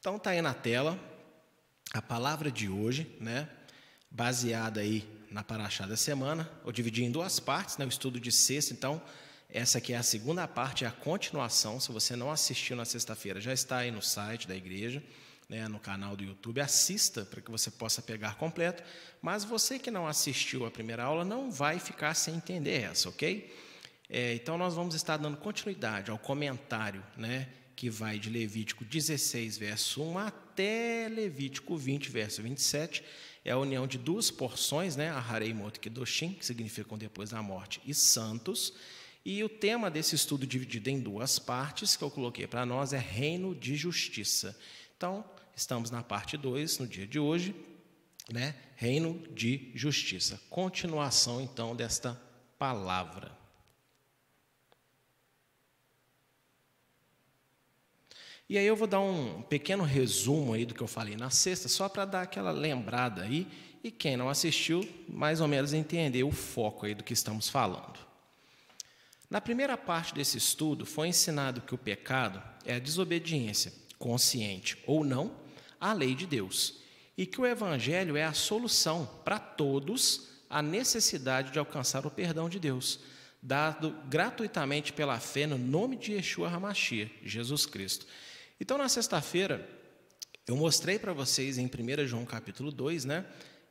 Então tá aí na tela a palavra de hoje, né? Baseada aí na paraxá da semana. Eu dividi em duas partes, né? O estudo de sexta, então essa aqui é a segunda parte, é a continuação. Se você não assistiu na sexta-feira, já está aí no site da igreja, né, no canal do YouTube. Assista para que você possa pegar completo. Mas você que não assistiu a primeira aula não vai ficar sem entender essa, ok? É, então nós vamos estar dando continuidade ao comentário, né? Que vai de Levítico 16, verso 1 até Levítico 20, verso 27. É a união de duas porções, né? Aharei Mot Kedoshim, que significam depois da morte, e santos. E o tema desse estudo dividido em duas partes, que eu coloquei para nós, é reino de justiça. Então, estamos na parte 2, no dia de hoje, né? Reino de justiça. Continuação, então, desta palavra. E aí eu vou dar um pequeno resumo aí do que eu falei na sexta, só para dar aquela lembrada aí, e quem não assistiu, mais ou menos entender o foco aí do que estamos falando. Na primeira parte desse estudo, foi ensinado que o pecado é a desobediência, consciente ou não, à lei de Deus, e que o evangelho é a solução para todos a necessidade de alcançar o perdão de Deus, dado gratuitamente pela fé no nome de Yeshua HaMashiach, Jesus Cristo. Então, na sexta-feira, eu mostrei para vocês em 1 João capítulo 2, né,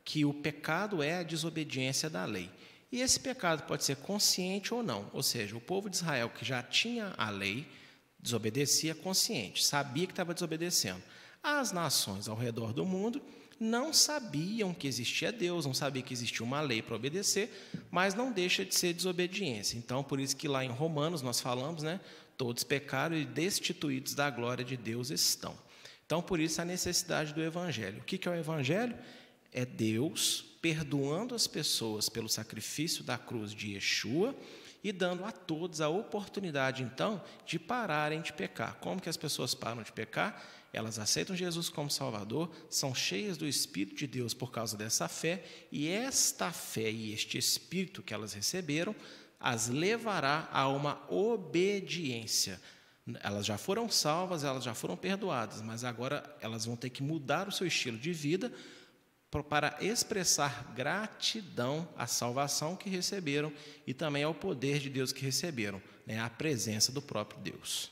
que o pecado é a desobediência da lei. E esse pecado pode ser consciente ou não, ou seja, o povo de Israel que já tinha a lei, desobedecia consciente, sabia que estava desobedecendo. As nações ao redor do mundo não sabiam que existia Deus, não sabiam que existia uma lei para obedecer, mas não deixa de ser desobediência. Então, por isso que lá em Romanos nós falamos, né, Todos pecaram e destituídos da glória de Deus estão. Então, por isso a necessidade do Evangelho. O que é o Evangelho? É Deus perdoando as pessoas pelo sacrifício da cruz de Yeshua e dando a todos a oportunidade, então, de pararem de pecar. Como que as pessoas param de pecar? Elas aceitam Jesus como Salvador, são cheias do Espírito de Deus por causa dessa fé, e esta fé e este Espírito que elas receberam as levará a uma obediência. Elas já foram salvas, elas já foram perdoadas, mas agora elas vão ter que mudar o seu estilo de vida para expressar gratidão à salvação que receberam e também ao poder de Deus que receberam, né, a presença do próprio Deus.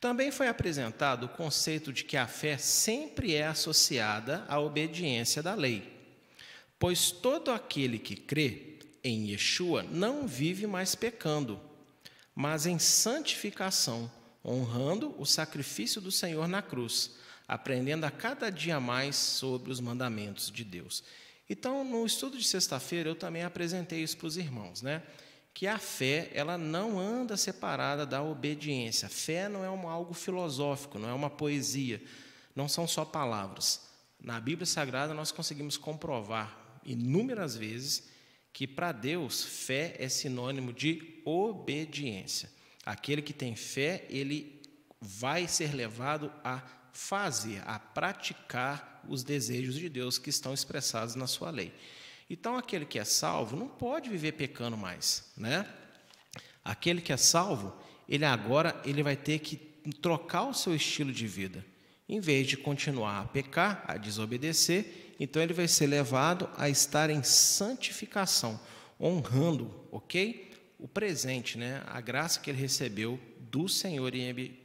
Também foi apresentado o conceito de que a fé sempre é associada à obediência da lei, pois todo aquele que crê em Yeshua não vive mais pecando, mas em santificação, honrando o sacrifício do Senhor na cruz, aprendendo a cada dia mais sobre os mandamentos de Deus. Então, no estudo de sexta-feira, eu também apresentei isso para os irmãos, né? Que a fé, ela não anda separada da obediência. Fé não é algo filosófico, não é uma poesia, não são só palavras. Na Bíblia Sagrada, nós conseguimos comprovar inúmeras vezes que para Deus fé é sinônimo de obediência. Aquele que tem fé, ele vai ser levado a fazer, a praticar os desejos de Deus que estão expressados na sua lei. Então, aquele que é salvo não pode viver pecando mais, né? Aquele que é salvo, ele agora ele vai ter que trocar o seu estilo de vida. Em vez de continuar a pecar, a desobedecer, então ele vai ser levado a estar em santificação, honrando, ok? O presente, né? A graça que ele recebeu do Senhor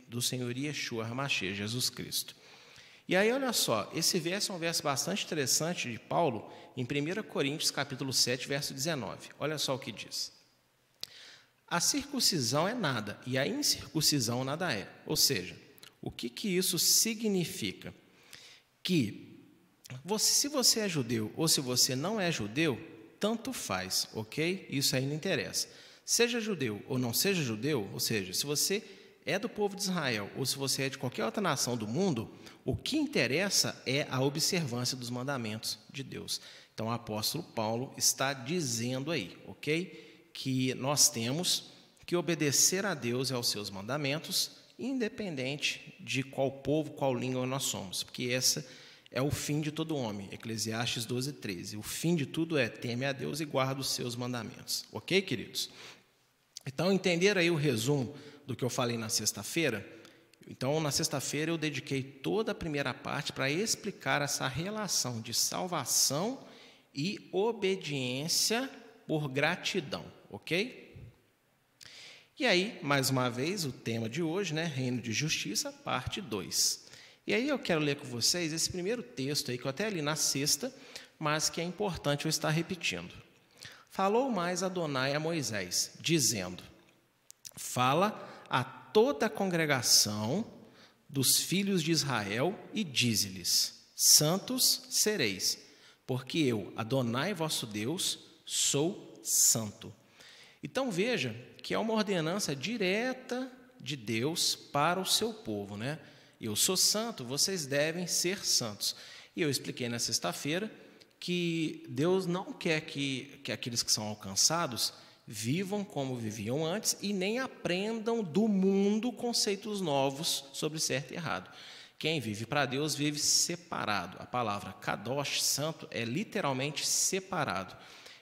do Senhor Yeshua HaMashiach, Jesus Cristo. E aí, olha só, esse verso é um verso bastante interessante de Paulo, em 1 Coríntios, capítulo 7, verso 19. Olha só o que diz. A circuncisão é nada, e a incircuncisão nada é. Ou seja, o que, que isso significa? Que você, se você é judeu ou se você não é judeu, tanto faz, ok? Isso aí não interessa. Seja judeu ou não seja judeu, ou seja, se você é do povo de Israel ou se você é de qualquer outra nação do mundo, o que interessa é a observância dos mandamentos de Deus. Então, o apóstolo Paulo está dizendo aí, ok? Que nós temos que obedecer a Deus e aos seus mandamentos, independente de qual povo, qual língua nós somos, porque essa é o fim de todo homem. Eclesiastes 12, 13. O fim de tudo é teme a Deus e guarda os seus mandamentos. Ok, queridos? Então, entender aí o resumo do que eu falei na sexta-feira, Então, na sexta-feira, eu dediquei toda a primeira parte para explicar essa relação de salvação e obediência por gratidão, ok? E aí, mais uma vez, o tema de hoje, né? Reino de Justiça, parte 2. E aí eu quero ler com vocês esse primeiro texto aí, que eu até li na sexta, mas que é importante eu estar repetindo. Falou mais Adonai a Moisés, dizendo: Fala a toda a congregação dos filhos de Israel e dize-lhes: Santos sereis, porque eu, Adonai vosso Deus, sou santo. Então veja que é uma ordenança direta de Deus para o seu povo, né? Eu sou santo, vocês devem ser santos. E eu expliquei na sexta-feira que Deus não quer que, que aqueles que são alcançados vivam como viviam antes e nem aprendam do mundo conceitos novos sobre certo e errado. Quem vive para Deus vive separado. A palavra kadosh, santo, é literalmente separado.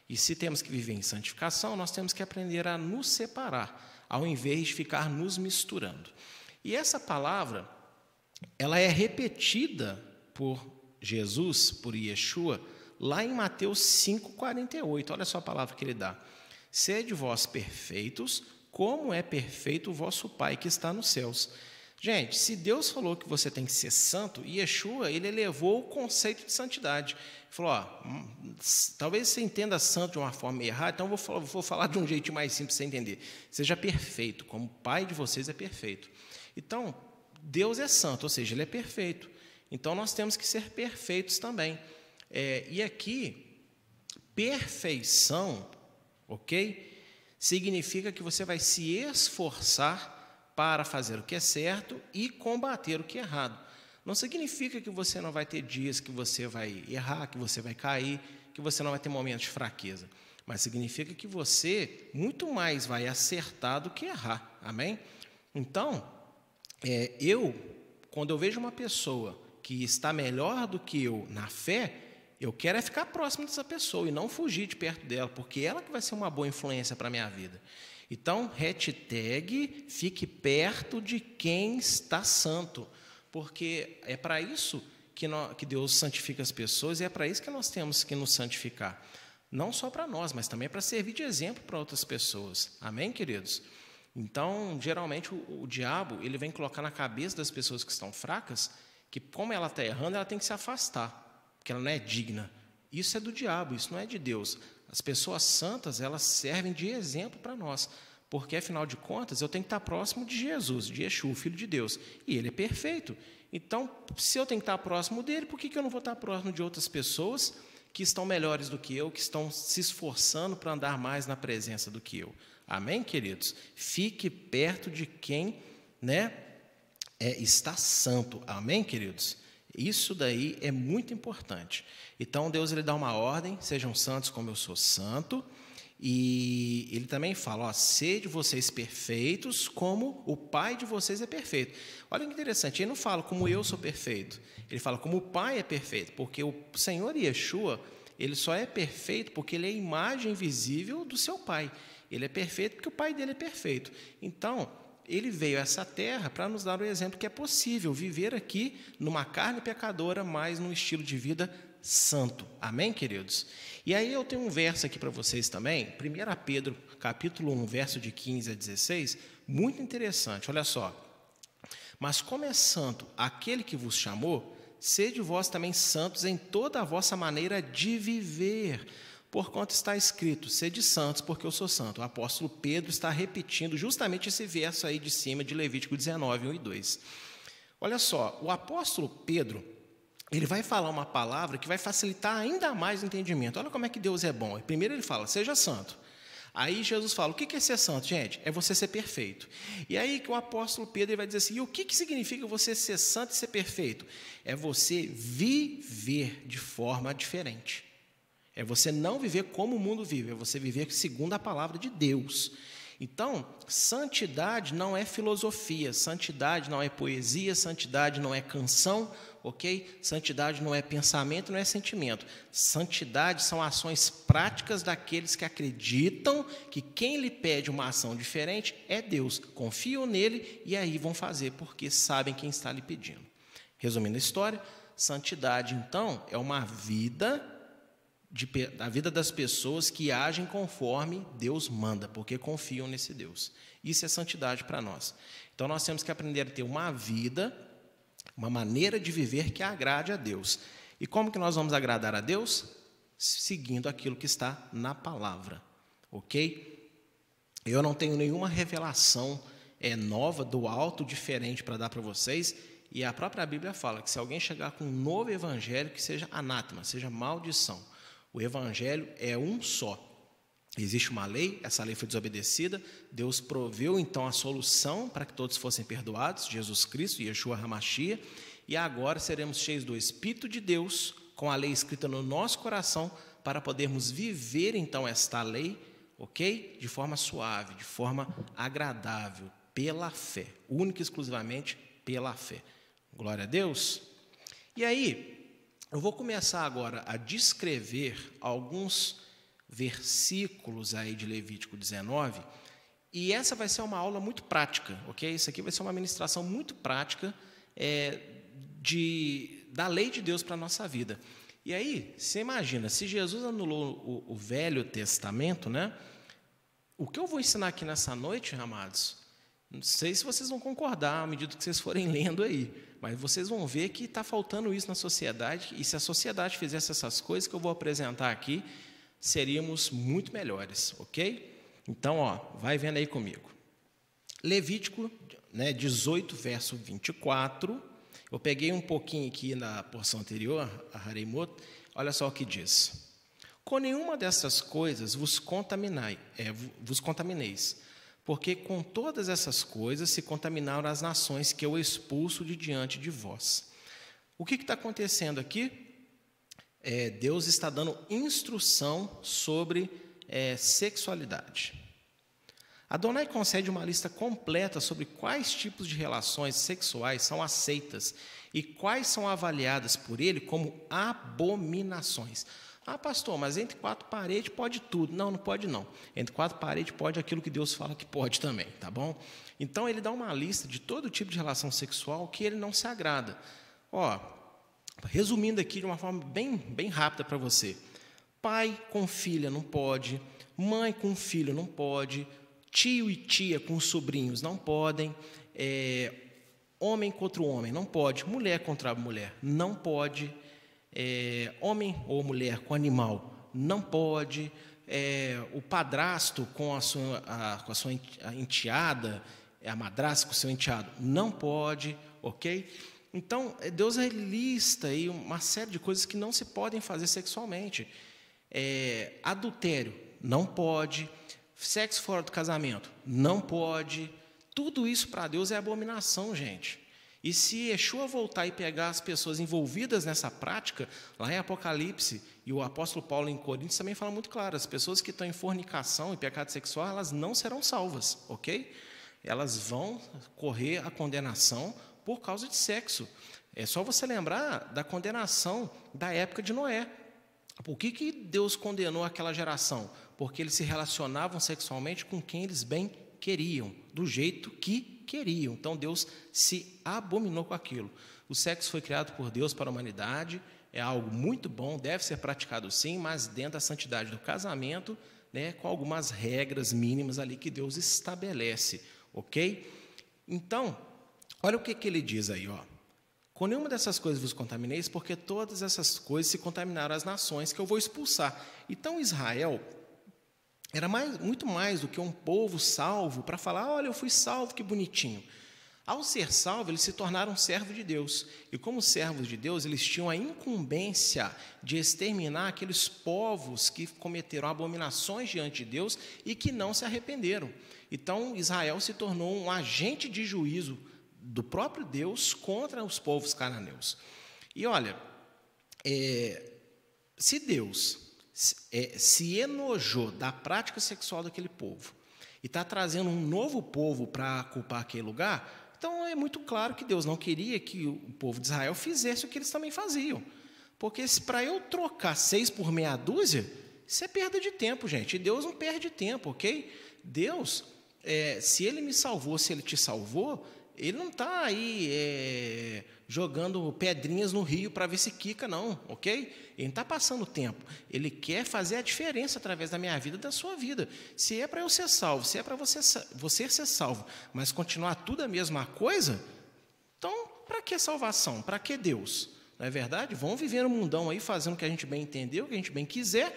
E se temos que viver em santificação, nós temos que aprender a nos separar, ao invés de ficar nos misturando. E essa palavra, ela é repetida por Jesus, por Yeshua, lá em Mateus 5,48. Olha só a palavra que ele dá. Sede vós perfeitos, como é perfeito o vosso Pai que está nos céus. Gente, se Deus falou que você tem que ser santo, Yeshua, ele elevou o conceito de santidade. Ele falou, ó, hum, talvez você entenda santo de uma forma errada, então vou, vou falar de um jeito mais simples para você entender. Seja perfeito, como o Pai de vocês é perfeito. Então, Deus é santo, ou seja, Ele é perfeito. Então, nós temos que ser perfeitos também. É, e aqui, perfeição ok? Significa que você vai se esforçar para fazer o que é certo e combater o que é errado. Não significa que você não vai ter dias que você vai errar, que você vai cair, que você não vai ter momentos de fraqueza. Mas significa que você muito mais vai acertar do que errar. Amém? Então, é, eu, quando eu vejo uma pessoa que está melhor do que eu na fé, eu quero é ficar próximo dessa pessoa e não fugir de perto dela, porque ela que vai ser uma boa influência para a minha vida. Então, hashtag fique perto de quem está santo, porque é para isso que, nós, que Deus santifica as pessoas e é para isso que nós temos que nos santificar. Não só para nós, mas também para servir de exemplo para outras pessoas. Amém, queridos? Então, geralmente, o, o diabo ele vem colocar na cabeça das pessoas que estão fracas que, como ela está errando, ela tem que se afastar que ela não é digna. Isso é do diabo, isso não é de Deus. As pessoas santas, elas servem de exemplo para nós, porque afinal de contas, eu tenho que estar próximo de Jesus, de Yeshua, filho de Deus, e ele é perfeito. Então, se eu tenho que estar próximo dele, por que, que eu não vou estar próximo de outras pessoas que estão melhores do que eu, que estão se esforçando para andar mais na presença do que eu? Amém, queridos? Fique perto de quem né, é, está santo. Amém, queridos? Isso daí é muito importante. Então Deus ele dá uma ordem, sejam santos como eu sou santo, e ele também fala, ó, sede vocês perfeitos como o Pai de vocês é perfeito. Olha que interessante, ele não fala como eu sou perfeito, ele fala como o Pai é perfeito, porque o Senhor Yeshua, ele só é perfeito porque ele é a imagem visível do seu Pai. Ele é perfeito porque o Pai dele é perfeito. Então, ele veio a essa terra para nos dar o exemplo que é possível viver aqui numa carne pecadora, mas num estilo de vida santo. Amém, queridos? E aí eu tenho um verso aqui para vocês também, 1 Pedro, capítulo 1, verso de 15 a 16, muito interessante. Olha só. Mas como é santo aquele que vos chamou, sede vós também santos em toda a vossa maneira de viver Porquanto está escrito, sede santos, porque eu sou santo. O apóstolo Pedro está repetindo justamente esse verso aí de cima de Levítico 19, 1 e 2. Olha só, o apóstolo Pedro, ele vai falar uma palavra que vai facilitar ainda mais o entendimento. Olha como é que Deus é bom. Primeiro ele fala, seja santo. Aí Jesus fala, o que é ser santo, gente? É você ser perfeito. E aí que o apóstolo Pedro vai dizer assim, e o que, que significa você ser santo e ser perfeito? É você viver de forma diferente. É você não viver como o mundo vive, é você viver segundo a palavra de Deus. Então, santidade não é filosofia, santidade não é poesia, santidade não é canção, ok? Santidade não é pensamento, não é sentimento. Santidade são ações práticas daqueles que acreditam que quem lhe pede uma ação diferente é Deus. Confiam nele e aí vão fazer porque sabem quem está lhe pedindo. Resumindo a história, santidade, então, é uma vida de, da vida das pessoas que agem conforme Deus manda, porque confiam nesse Deus. Isso é santidade para nós. Então nós temos que aprender a ter uma vida uma maneira de viver que agrade a Deus. E como que nós vamos agradar a Deus? Seguindo aquilo que está na palavra, ok? Eu não tenho nenhuma revelação é, nova do alto, diferente para dar para vocês, e a própria Bíblia fala que se alguém chegar com um novo evangelho, que seja anátema, seja maldição. O evangelho é um só. Existe uma lei, essa lei foi desobedecida, Deus proveu então a solução para que todos fossem perdoados, Jesus Cristo, Yeshua Hamashia, e agora seremos cheios do Espírito de Deus, com a lei escrita no nosso coração, para podermos viver então esta lei, ok? De forma suave, de forma agradável, pela fé, única e exclusivamente pela fé. Glória a Deus. E aí, eu vou começar agora a descrever alguns versículos aí de Levítico 19, e essa vai ser uma aula muito prática, ok? Isso aqui vai ser uma ministração muito prática é, de, da lei de Deus para a nossa vida. E aí, você imagina, se Jesus anulou o, o, Velho Testamento, né? O que eu vou ensinar aqui nessa noite, amados, não sei se vocês vão concordar à medida que vocês forem lendo aí, mas vocês vão ver que está faltando isso na sociedade, e se a sociedade fizesse essas coisas que eu vou apresentar aqui, seríamos muito melhores, ok? Então, ó, vai vendo aí comigo. Levítico né, 18, verso 24. Eu peguei um pouquinho aqui na porção anterior, a Hareimot, olha só o que diz. Com nenhuma dessas coisas vos, contaminai, é, vos contamineis, porque com todas essas coisas se contaminaram as nações que eu expulso de diante de vós. O que está acontecendo aqui? é, Deus está dando instrução sobre é, sexualidade. Adonai concede uma lista completa sobre quais tipos de relações sexuais são aceitas e quais são avaliadas por ele como abominações. Ah, pastor, mas entre quatro paredes pode tudo. Não, não pode não. Entre quatro paredes pode aquilo que Deus fala que pode também, tá bom? Então ele dá uma lista de todo tipo de relação sexual que ele não se agrada. Ó, Resumindo aqui de uma forma bem, bem rápida para você: pai com filha não pode, mãe com filho não pode, tio e tia com sobrinhos não podem, é, homem contra homem não pode, mulher contra mulher não pode, é, homem ou mulher com animal não pode, é, o padrasto com a sua, a, com a sua enteada, a madrasta com o seu enteado não pode, ok? Então, é, Deus lista aí uma série de coisas que não se podem fazer sexualmente. É, adultério, não pode. Sexo fora do casamento, não pode. Tudo isso para Deus é abominação, gente. E se Yeshua voltar e pegar as pessoas envolvidas nessa prática, lá em Apocalipse, e o apóstolo Paulo em Coríntios também fala muito claro: as pessoas que estão em fornicação e pecado sexual, elas não serão salvas, ok? Elas vão correr a condenação por causa de sexo. É só você lembrar da condenação da época de Noé. Por que, que Deus condenou aquela geração? Porque eles se relacionavam sexualmente com quem eles bem queriam, do jeito que queriam. Então Deus se abominou com aquilo. O sexo foi criado por Deus para a humanidade, é algo muito bom, deve ser praticado sim, mas dentro da santidade do casamento, né, com algumas regras mínimas ali que Deus estabelece, ok? Então, Olha o que, que ele diz aí, ó. Com nenhuma dessas coisas vos contaminareis, porque todas essas coisas se contaminaram as nações que eu vou expulsar. Então Israel era mais, muito mais do que um povo salvo para falar: olha, eu fui salvo, que bonitinho. Ao ser salvo, eles se tornaram servos de Deus. E como servos de Deus, eles tinham a incumbência de exterminar aqueles povos que cometeram abominações diante de Deus e que não se arrependeram. Então, Israel se tornou um agente de juízo do próprio Deus contra os povos cananeus. E olha, é, se Deus se enojou da prática sexual daquele povo, e está trazendo um novo povo para ocupar aquele lugar, então é muito claro que Deus não queria que o povo de Israel fizesse o que eles também faziam. Porque para eu trocar seis por meia dúzia, isso é perda de tempo, gente. E Deus não perde tempo, ok? Deus, é, se Ele me salvou, se Ele te salvou, Ele não está aí é, jogando pedrinhas no rio para ver se quica, não, ok? Ele está passando tempo. Ele quer fazer a diferença através da minha vida e da sua vida. Se é para eu ser salvo, se é para você, você ser salvo, mas continuar tudo a mesma coisa, então para que salvação? Para que Deus? Não é verdade? Vão viver no mundão aí, fazendo o que a gente bem entendeu, o que a gente bem quiser,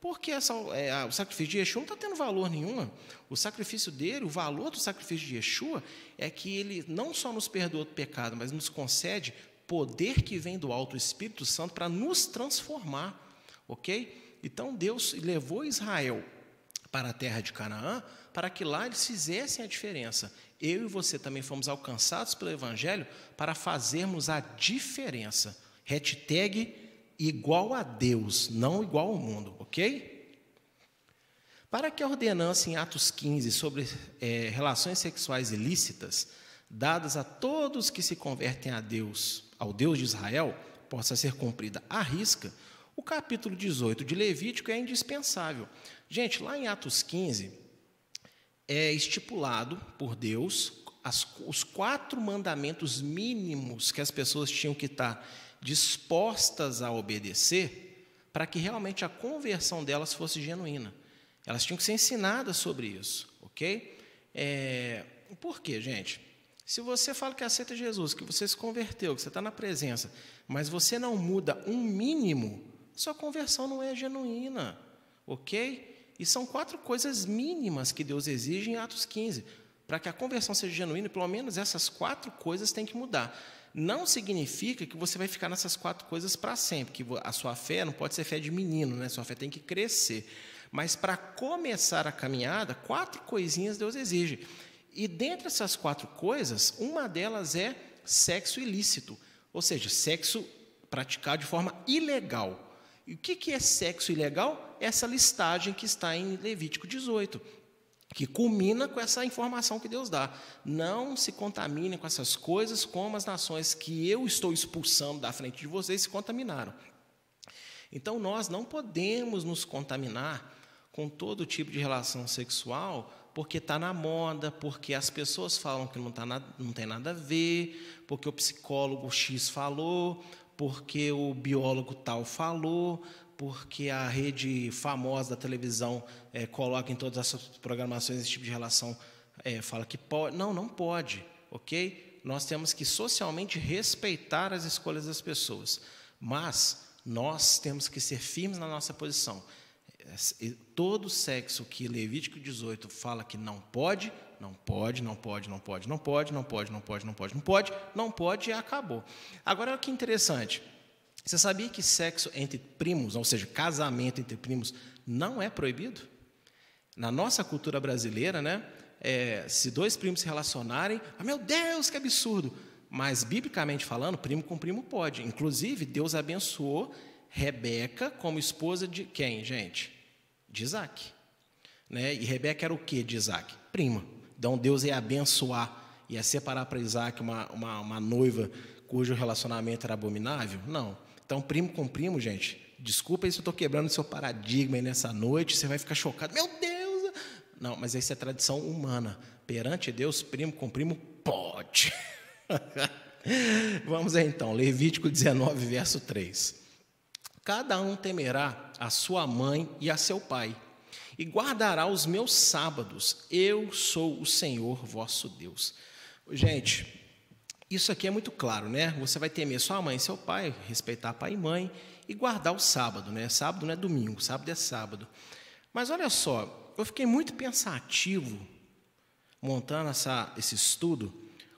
porque essa, é, o sacrifício de Yeshua não está tendo valor nenhum. O sacrifício dele, o valor do sacrifício de Yeshua, é que ele não só nos perdoa do pecado, mas nos concede poder que vem do alto, Espírito Santo, para nos transformar. Ok? Então Deus levou Israel para a terra de Canaã, para que lá eles fizessem a diferença. Eu e você também fomos alcançados pelo Evangelho para fazermos a diferença. Hashtag igual a Deus, não igual ao mundo, ok? Para que a ordenança em Atos 15 sobre é, relações sexuais ilícitas, dadas a todos que se convertem a Deus, ao Deus de Israel, possa ser cumprida à risca, o capítulo 18 de Levítico é indispensável. Gente, lá em Atos 15, é estipulado por Deus as, os quatro mandamentos mínimos que as pessoas tinham que estar dispostas a obedecer para que realmente a conversão delas fosse genuína. Elas tinham que ser ensinadas sobre isso, ok? É, por quê, gente? Se você fala que aceita Jesus, que você se converteu, que você está na presença, mas você não muda um mínimo, sua conversão não é genuína, ok? E são quatro coisas mínimas que Deus exige em Atos 15. Para que a conversão seja genuína, pelo menos essas quatro coisas têm que mudar. Não significa que você vai ficar nessas quatro coisas para sempre, que a sua fé não pode ser fé de menino, né? Sua fé tem que crescer. Mas para começar a caminhada, quatro coisinhas Deus exige. E dentre essas quatro coisas, uma delas é sexo ilícito, ou seja, sexo praticado de forma ilegal. E o que é sexo ilegal? Essa listagem que está em Levítico 18 que culmina com essa informação que Deus dá. Não se contaminem com essas coisas como as nações que eu estou expulsando da frente de vocês se contaminaram. Então nós não podemos nos contaminar com todo tipo de relação sexual porque está na moda, porque as pessoas falam que não, tá nada, não tem nada a ver, porque o psicólogo X falou, porque o biólogo tal falou, porque a rede famosa da televisão é, coloca em todas as suas programações esse tipo de relação, é, fala que pode. Não, não pode, ok? Nós temos que socialmente respeitar as escolhas das pessoas, mas nós temos que ser firmes na nossa posição. Todo sexo que Levítico 18 fala que não pode, não pode, não pode, não pode, não pode, não pode, não pode, não pode, não pode, não pode e acabou. Agora, olha que interessante. Você sabia que sexo entre primos, ou seja, casamento entre primos, não é proibido? Na nossa cultura brasileira, né? É, se dois primos se relacionarem, ah, meu Deus, que absurdo! Mas, biblicamente falando, primo com primo pode. Inclusive, Deus abençoou Rebeca como esposa de quem, gente? De Isaac. Né? E Rebeca era o que de Isaac? Prima. Então, Deus ia abençoar, ia separar para Isaac uma, uma, uma noiva cujo relacionamento era abominável? Não. Então, primo com primo, gente, desculpa aí se eu estou quebrando o seu paradigma aí nessa noite, você vai ficar chocado. Meu Deus! Não, mas isso é tradição humana. Perante Deus, primo com primo, pode. Vamos aí, então, Levítico 19, verso 3. Cada um temerá a sua mãe e a seu pai, e guardará os meus sábados. Eu sou o Senhor vosso Deus. Gente, isso aqui é muito claro, né? Você vai temer sua mãe e seu pai, respeitar pai e mãe e guardar o sábado, né? Sábado não é domingo, sábado é sábado. Mas olha só, eu fiquei muito pensativo montando essa, esse estudo.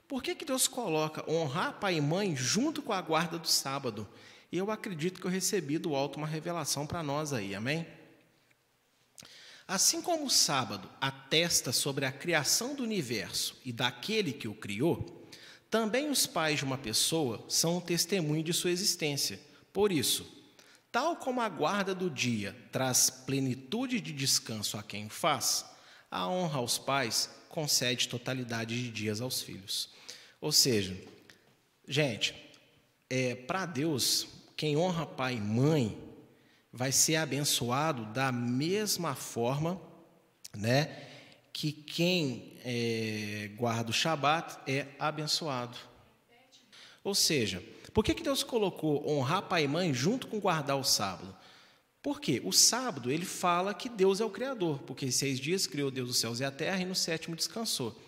Por que, que Deus coloca honrar pai e mãe junto com a guarda do sábado? E eu acredito que eu recebi do alto uma revelação para nós aí, amém? Assim como o sábado atesta sobre a criação do universo e daquele que o criou, também os pais de uma pessoa são um testemunho de sua existência. Por isso, tal como a guarda do dia traz plenitude de descanso a quem o faz, A honra aos pais concede totalidade de dias aos filhos. Ou seja, gente, é, para Deus, quem honra pai e mãe vai ser abençoado da mesma forma, né, que quem é, guarda o Shabat é abençoado. Ou seja, por que, que Deus colocou honrar pai e mãe junto com guardar o sábado? Porque o sábado ele fala que Deus é o Criador, porque em seis dias criou Deus os céus e a terra e no sétimo descansou.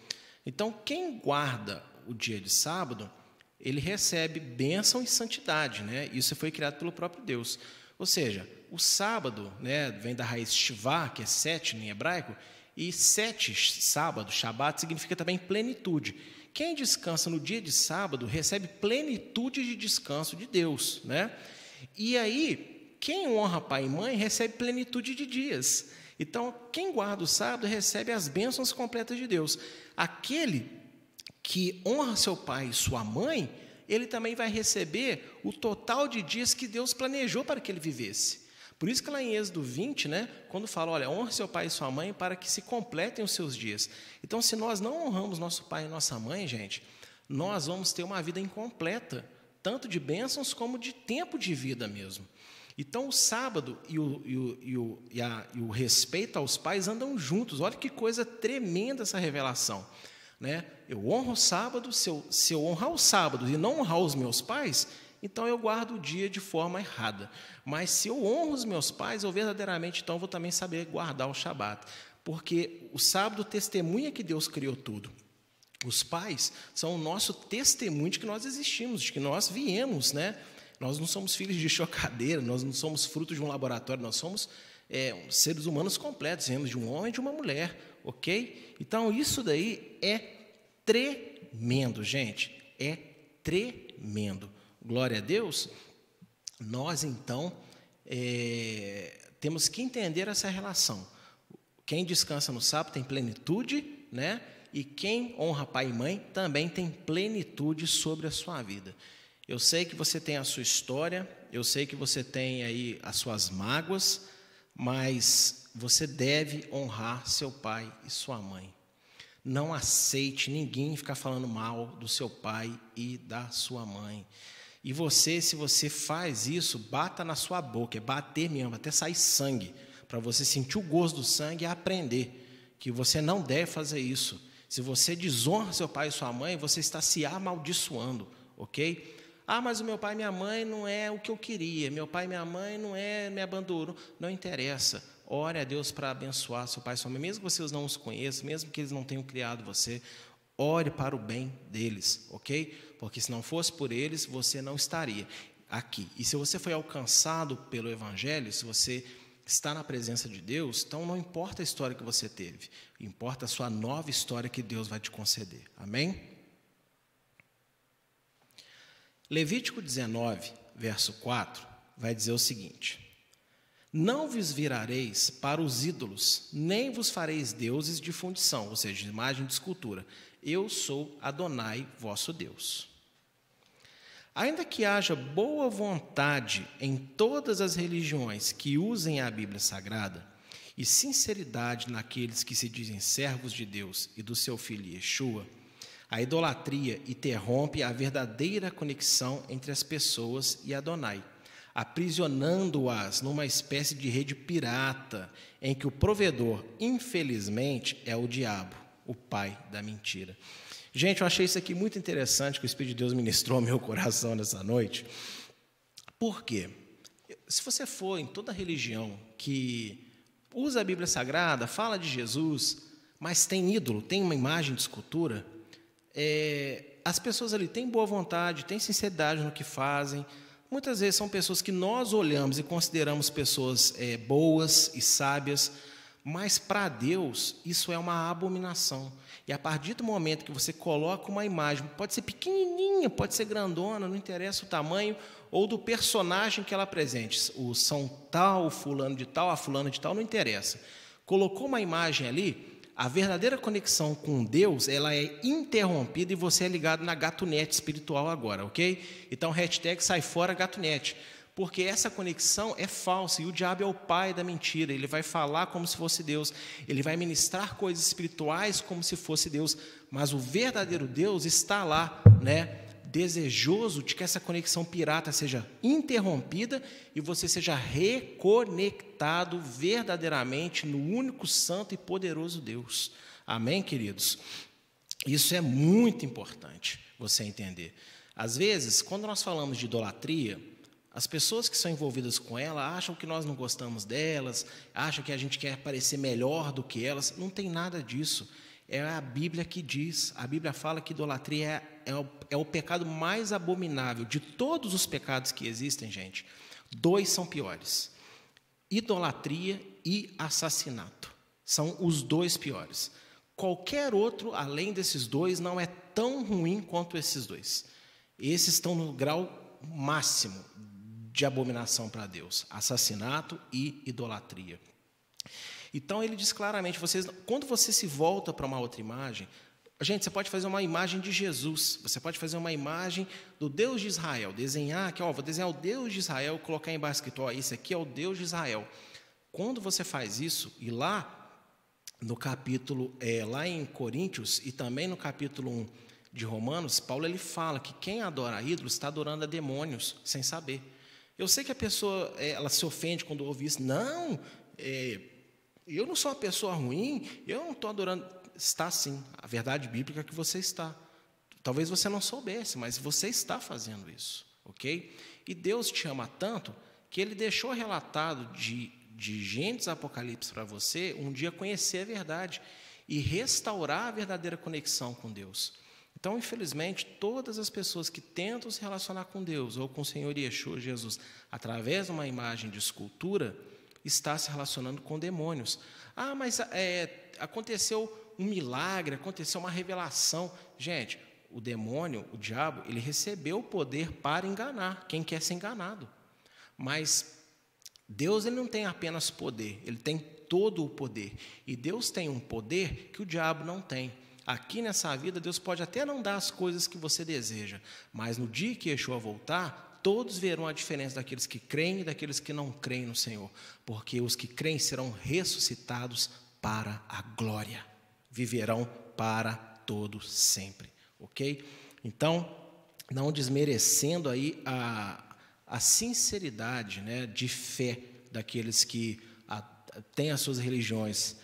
Então, quem guarda o dia de sábado, ele recebe bênção e santidade, né? Isso foi criado pelo próprio Deus. Ou seja, o sábado, né, vem da raiz shivá, que é sete em hebraico, e sete sábado, Shabat, significa também plenitude. Quem descansa no dia de sábado recebe plenitude de descanso de Deus, né? E aí, quem honra pai e mãe recebe plenitude de dias. Então, quem guarda o sábado recebe as bênçãos completas de Deus. Aquele que honra seu pai e sua mãe, ele também vai receber o total de dias que Deus planejou para que ele vivesse. Por isso que lá em Êxodo 20, né, quando fala, olha, honra seu pai e sua mãe para que se completem os seus dias. Então, se nós não honramos nosso pai e nossa mãe, gente, nós vamos ter uma vida incompleta, tanto de bênçãos como de tempo de vida mesmo. Então, o sábado e o, e, o, e, o, e, a, e o, respeito aos pais andam juntos. Olha que coisa tremenda essa revelação. Né? Eu honro o sábado, se eu, se eu honrar o sábado e não honrar os meus pais, então eu guardo o dia de forma errada. Mas se eu honro os meus pais, eu verdadeiramente então vou também saber guardar o Shabat. Porque o sábado testemunha que Deus criou tudo. Os pais são o nosso testemunho de que nós existimos, de que nós viemos, né? Nós não somos filhos de chocadeira, nós não somos fruto de um laboratório, nós somos é, seres humanos completos, viemos de um homem e de uma mulher, ok? Então, isso daí é tremendo, gente, é tremendo. Glória a Deus. Nós, então, é, temos que entender essa relação. Quem descansa no sábado tem plenitude, né? E quem honra pai e mãe também tem plenitude sobre a sua vida. Eu sei que você tem a sua história, eu sei que você tem aí as suas mágoas, mas você deve honrar seu pai e sua mãe. Não aceite ninguém ficar falando mal do seu pai e da sua mãe. E você, se você faz isso, bata na sua boca, é bater mesmo, até sair sangue, para você sentir o gosto do sangue e aprender que você não deve fazer isso. Se você desonra seu pai e sua mãe, você está se amaldiçoando, ok? Ah, mas o meu pai e minha mãe não é o que eu queria. Meu pai e minha mãe não é, me abandonou. Não interessa. Ore a Deus para abençoar seu pai e sua mãe, mesmo que vocês não os conheçam, mesmo que eles não tenham criado você. Ore para o bem deles, ok? Porque se não fosse por eles, você não estaria aqui. E se você foi alcançado pelo Evangelho, se você está na presença de Deus, então não importa a história que você teve, importa a sua nova história que Deus vai te conceder. Amém? Levítico 19, verso 4, vai dizer o seguinte: Não vos virareis para os ídolos, nem vos fareis deuses de fundição, ou seja, de imagem de escultura. Eu sou Adonai, vosso Deus. Ainda que haja boa vontade em todas as religiões que usem a Bíblia Sagrada, e sinceridade naqueles que se dizem servos de Deus e do seu filho Yeshua, a idolatria interrompe a verdadeira conexão entre as pessoas e Adonai, aprisionando-as numa espécie de rede pirata, em que o provedor, infelizmente, é o diabo, o pai da mentira. Gente, eu achei isso aqui muito interessante que o Espírito de Deus ministrou ao meu coração nessa noite. Por quê? Se você for em toda religião que usa a Bíblia Sagrada, fala de Jesus, mas tem ídolo, tem uma imagem de escultura, é, as pessoas ali têm boa vontade, têm sinceridade no que fazem. Muitas vezes são pessoas que nós olhamos e consideramos pessoas é, boas e sábias, mas para Deus isso é uma abominação. E a partir do momento que você coloca uma imagem, pode ser pequenininha, pode ser grandona, não interessa o tamanho, ou do personagem que ela apresente, o São tal, o fulano de tal, a fulana de tal, não interessa. Colocou uma imagem ali, a verdadeira conexão com Deus, ela é interrompida e você é ligado na gatunete espiritual agora, ok? Então, hashtag sai fora gatunete. Porque essa conexão é falsa e o diabo é o pai da mentira. Ele vai falar como se fosse Deus, ele vai ministrar coisas espirituais como se fosse Deus, mas o verdadeiro Deus está lá, né? Desejoso de que essa conexão pirata seja interrompida e você seja reconectado verdadeiramente no único santo e poderoso Deus. Amém, queridos? Isso é muito importante você entender. Às vezes, quando nós falamos de idolatria, as pessoas que são envolvidas com ela acham que nós não gostamos delas, acham que a gente quer parecer melhor do que elas. Não tem nada disso. É a Bíblia que diz. A Bíblia fala que idolatria é, é, o, é o pecado mais abominável de todos os pecados que existem, gente. Dois são piores: idolatria e assassinato. São os dois piores. Qualquer outro, além desses dois, não é tão ruim quanto esses dois. Esses estão no grau máximo de abominação para Deus, assassinato e idolatria. Então ele diz claramente, vocês, quando você se volta para uma outra imagem, gente, você pode fazer uma imagem de Jesus, você pode fazer uma imagem do Deus de Israel, desenhar aqui, ó, vou desenhar o Deus de Israel, colocar embaixo escrito, ó, esse aqui é o Deus de Israel. Quando você faz isso, e lá no capítulo, é, lá em Coríntios e também no capítulo 1 de Romanos, Paulo ele fala que quem adora ídolos está adorando a demônios sem saber. Eu sei que a pessoa é, ela se ofende quando ouve isso. Não, é, eu não sou uma pessoa ruim, eu não estou adorando. Está sim, a verdade bíblica é que você está. Talvez você não soubesse, mas você está fazendo isso, ok? E Deus te ama tanto que Ele deixou relatado de, de Gênesis Apocalipse para você um dia conhecer a verdade e restaurar a verdadeira conexão com Deus. Então, infelizmente, todas as pessoas que tentam se relacionar com Deus ou com o Senhor Yeshua Jesus através de uma imagem de escultura, está se relacionando com demônios. Ah, mas é, aconteceu um milagre, aconteceu uma revelação. Gente, o demônio, o diabo, ele recebeu o poder para enganar quem quer ser enganado. Mas Deus ele não tem apenas poder, ele tem todo o poder. E Deus tem um poder que o diabo não tem. Aqui nessa vida, Deus pode até não dar as coisas que você deseja, mas no dia que Yeshua voltar, todos verão a diferença daqueles que creem e daqueles que não creem no Senhor, porque os que creem serão ressuscitados para a glória, viverão para todo sempre, ok? Então, não desmerecendo aí a, a sinceridade né, de fé daqueles que a, têm as suas religiões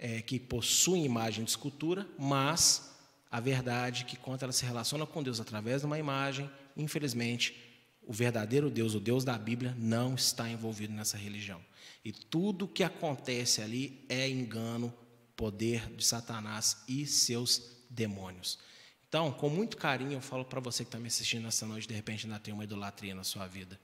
é, que possuem imagem de escultura, mas a verdade que quando ela se relaciona com Deus através de uma imagem, infelizmente, o verdadeiro Deus, o Deus da Bíblia, não está envolvido nessa religião. E tudo que acontece ali é engano, poder de Satanás e seus demônios. Então, com muito carinho, eu falo para você que está me assistindo nessa noite, de repente ainda tem uma idolatria na sua vida.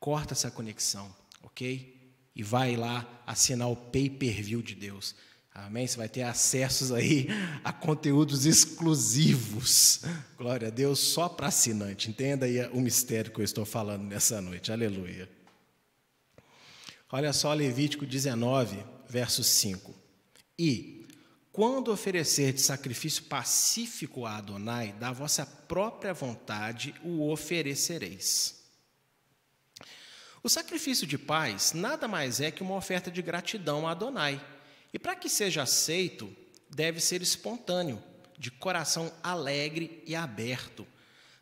Corta essa conexão, ok? E vai lá assinar o pay-per-view de Deus. Amém? Você vai ter acessos aí a conteúdos exclusivos. Glória a Deus, só para assinante. Entenda aí o mistério que eu estou falando nessa noite. Aleluia. Olha só Levítico 19, verso 5. E quando oferecer de sacrifício pacífico a Adonai, da vossa própria vontade o oferecereis. O sacrifício de paz nada mais é que uma oferta de gratidão a Adonai. E para que seja aceito, deve ser espontâneo, de coração alegre e aberto,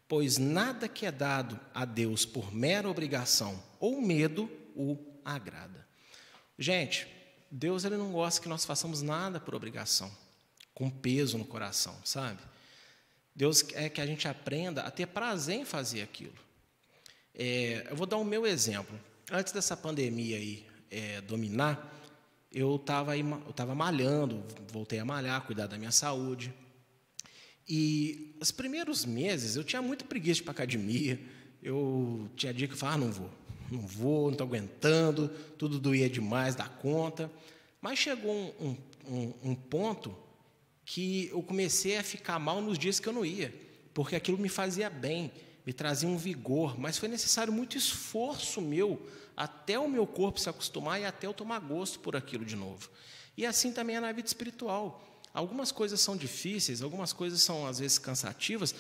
pois nada que é dado a Deus por mera obrigação ou medo o agrada. Gente, Deus ele não gosta que nós façamos nada por obrigação, com peso no coração, sabe? Deus quer que a gente aprenda a ter prazer em fazer aquilo. É, eu vou dar o meu exemplo. Antes dessa pandemia aí é, dominar, eu estava eu tava malhando, voltei a malhar, cuidar da minha saúde. E os primeiros meses eu tinha muita preguiça de ir para academia. Eu tinha dia que eu falava, ah, não vou, não vou, não estou aguentando, tudo doía demais da conta. Mas chegou um, um, um ponto que eu comecei a ficar mal nos dias que eu não ia, porque aquilo me fazia bem me trazia um vigor, mas foi necessário muito esforço meu até o meu corpo se acostumar e até eu tomar gosto por aquilo de novo. E assim também é na vida espiritual. Algumas coisas são difíceis, algumas coisas são às vezes cansativas,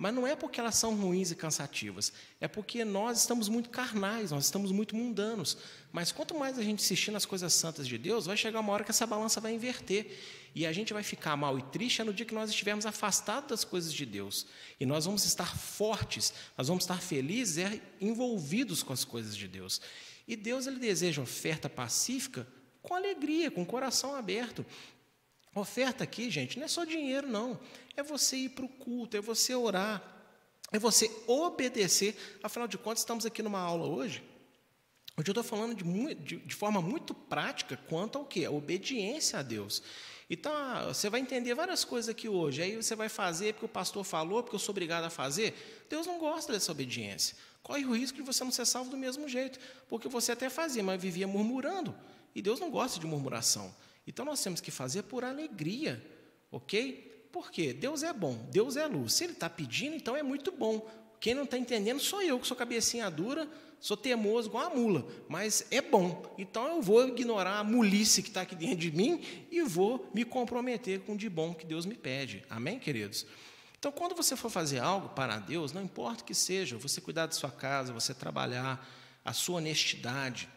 Mas não é porque elas são ruins e cansativas, é porque nós estamos muito carnais, nós estamos muito mundanos. Mas quanto mais a gente insistir nas coisas santas de Deus, vai chegar uma hora que essa balança vai inverter. E a gente vai ficar mal e triste no dia que nós estivermos afastados das coisas de Deus. E nós vamos estar fortes, nós vamos estar felizes e envolvidos com as coisas de Deus. E Deus ele deseja oferta pacífica com alegria, com coração aberto. Oferta aqui, gente, não é só dinheiro, não. É você ir para o culto, é você orar, é você obedecer. Afinal de contas, estamos aqui numa aula hoje. Hoje eu estou falando de, de, de, forma muito prática quanto ao que? A obediência a Deus. Então, ah, você vai entender várias coisas aqui hoje. Aí você vai fazer porque o pastor falou, porque eu sou obrigado a fazer. Deus não gosta dessa obediência. Corre o risco de você não ser salvo do mesmo jeito. Porque você até fazia, mas vivia murmurando. E Deus não gosta de murmuração. Então nós temos que fazer por alegria, ok? Porque Deus é bom, Deus é luz. Se Ele está pedindo, então é muito bom. Quem não está entendendo sou eu, que sou cabecinha dura, sou teimoso igual a mula, mas é bom. Então eu vou ignorar a mulice que está aqui dentro de mim e vou me comprometer com o de bom que Deus me pede. Amém, queridos? Então, quando você for fazer algo para Deus, não importa o que seja, você cuidar da sua casa, você trabalhar, a sua honestidade,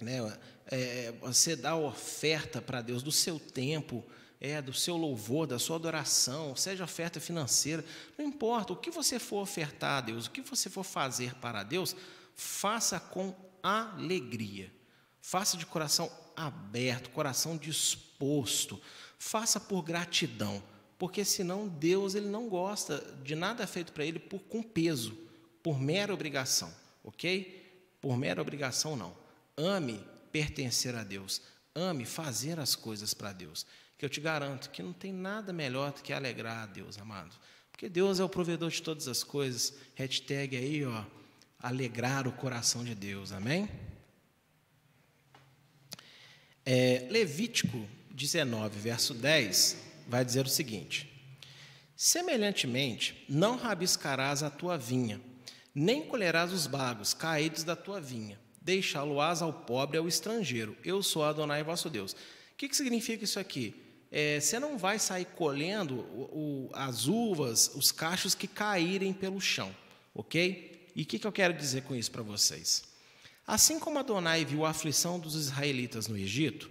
né? É, você dá oferta para Deus do seu tempo, é, do seu louvor, da sua adoração, seja oferta financeira, não importa, o que você for ofertar a Deus, o que você for fazer para Deus, faça com alegria, faça de coração aberto, coração disposto, faça por gratidão, porque senão Deus ele não gosta de nada feito para ele por, com peso, por mera obrigação, ok? Por mera obrigação não. Ame pertencer a Deus. Ame fazer as coisas para Deus. Que eu te garanto que não tem nada melhor do que alegrar a Deus, amado. Porque Deus é o provedor de todas as coisas. Hashtag aí, ó, alegrar o coração de Deus. Amém? É, Levítico 19, verso 10, vai dizer o seguinte: Semelhantemente, não rabiscarás a tua vinha, nem colherás os bagos caídos da tua vinha, deixá-lo-ás ao pobre ao estrangeiro. Eu sou Adonai vosso Deus. O que, que significa isso aqui? É, você não vai sair colhendo o, o, as uvas, os cachos que caírem pelo chão, ok? E o que, que eu quero dizer com isso para vocês? Assim como Adonai viu a aflição dos israelitas no Egito,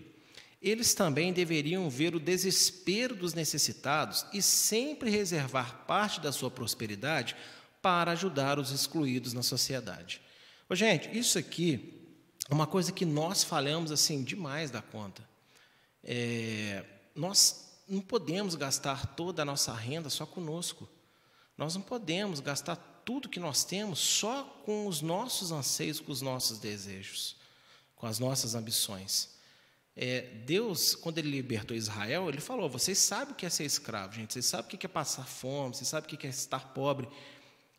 eles também deveriam ver o desespero dos necessitados e sempre reservar parte da sua prosperidade para ajudar os excluídos na sociedade. Ô, gente, isso aqui é uma coisa que nós falamos assim demais da conta. É, nós não podemos gastar toda a nossa renda só conosco. Nós não podemos gastar tudo que nós temos só com os nossos anseios, com os nossos desejos, com as nossas ambições. É, Deus, quando Ele libertou Israel, Ele falou: vocês sabem o que é ser escravo, gente. Vocês sabem o que é passar fome. Vocês sabem o que é estar pobre.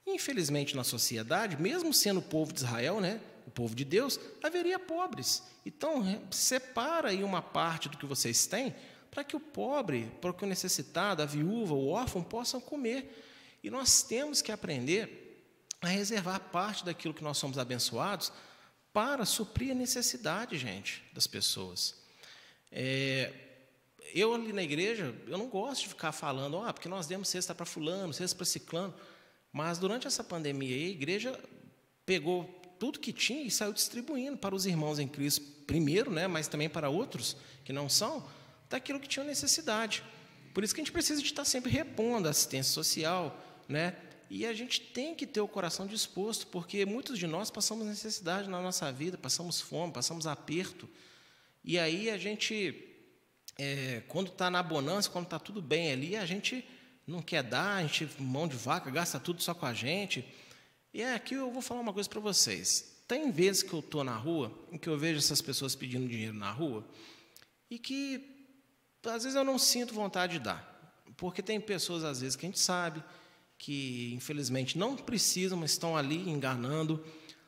Infelizmente, na sociedade, mesmo sendo o povo de Israel, né, o povo de Deus, haveria pobres. Então, separa aí uma parte do que vocês têm para que o pobre, para que o necessitado, a viúva, o órfão possam comer. E nós temos que aprender a reservar parte daquilo que nós somos abençoados para suprir a necessidade, gente, das pessoas. É, eu ali na igreja, eu não gosto de ficar falando, ah, porque nós demos cesta para fulano, cesta para ciclano. Mas durante essa pandemia, a igreja pegou tudo que tinha e saiu distribuindo para os irmãos em Cristo, primeiro, né, mas também para outros que não são, daquilo que tinham necessidade. Por isso que a gente precisa de estar sempre repondo a assistência social, né? E a gente tem que ter o coração disposto, porque muitos de nós passamos necessidade na nossa vida, passamos fome, passamos aperto. E aí a gente, é, quando está na bonança, quando está tudo bem ali, a gente não quer dar, a gente mão de vaca, gasta tudo só com a gente. E é aqui eu vou falar uma coisa para vocês. Tem vezes que eu estou na rua, em que eu vejo essas pessoas pedindo dinheiro na rua, e que às vezes eu não sinto vontade de dar. Porque tem pessoas, às vezes, que a gente sabe que, infelizmente, não precisam, mas estão ali enganando.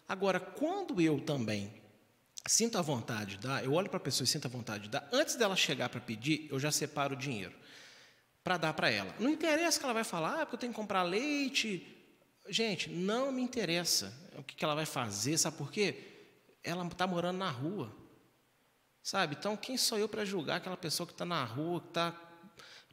Agora, quando eu também sinto a vontade de dar, eu olho para a pessoa e sinto a vontade de dar, antes dela chegar para pedir, eu já separo o dinheiro para dar para ela. Não interessa que ela vai falar, ah, porque eu tenho que comprar leite. Gente, não me interessa o que ela vai fazer, sabe por quê? Ela está morando na rua. Sabe? Então, quem sou eu para julgar aquela pessoa que está na rua, que está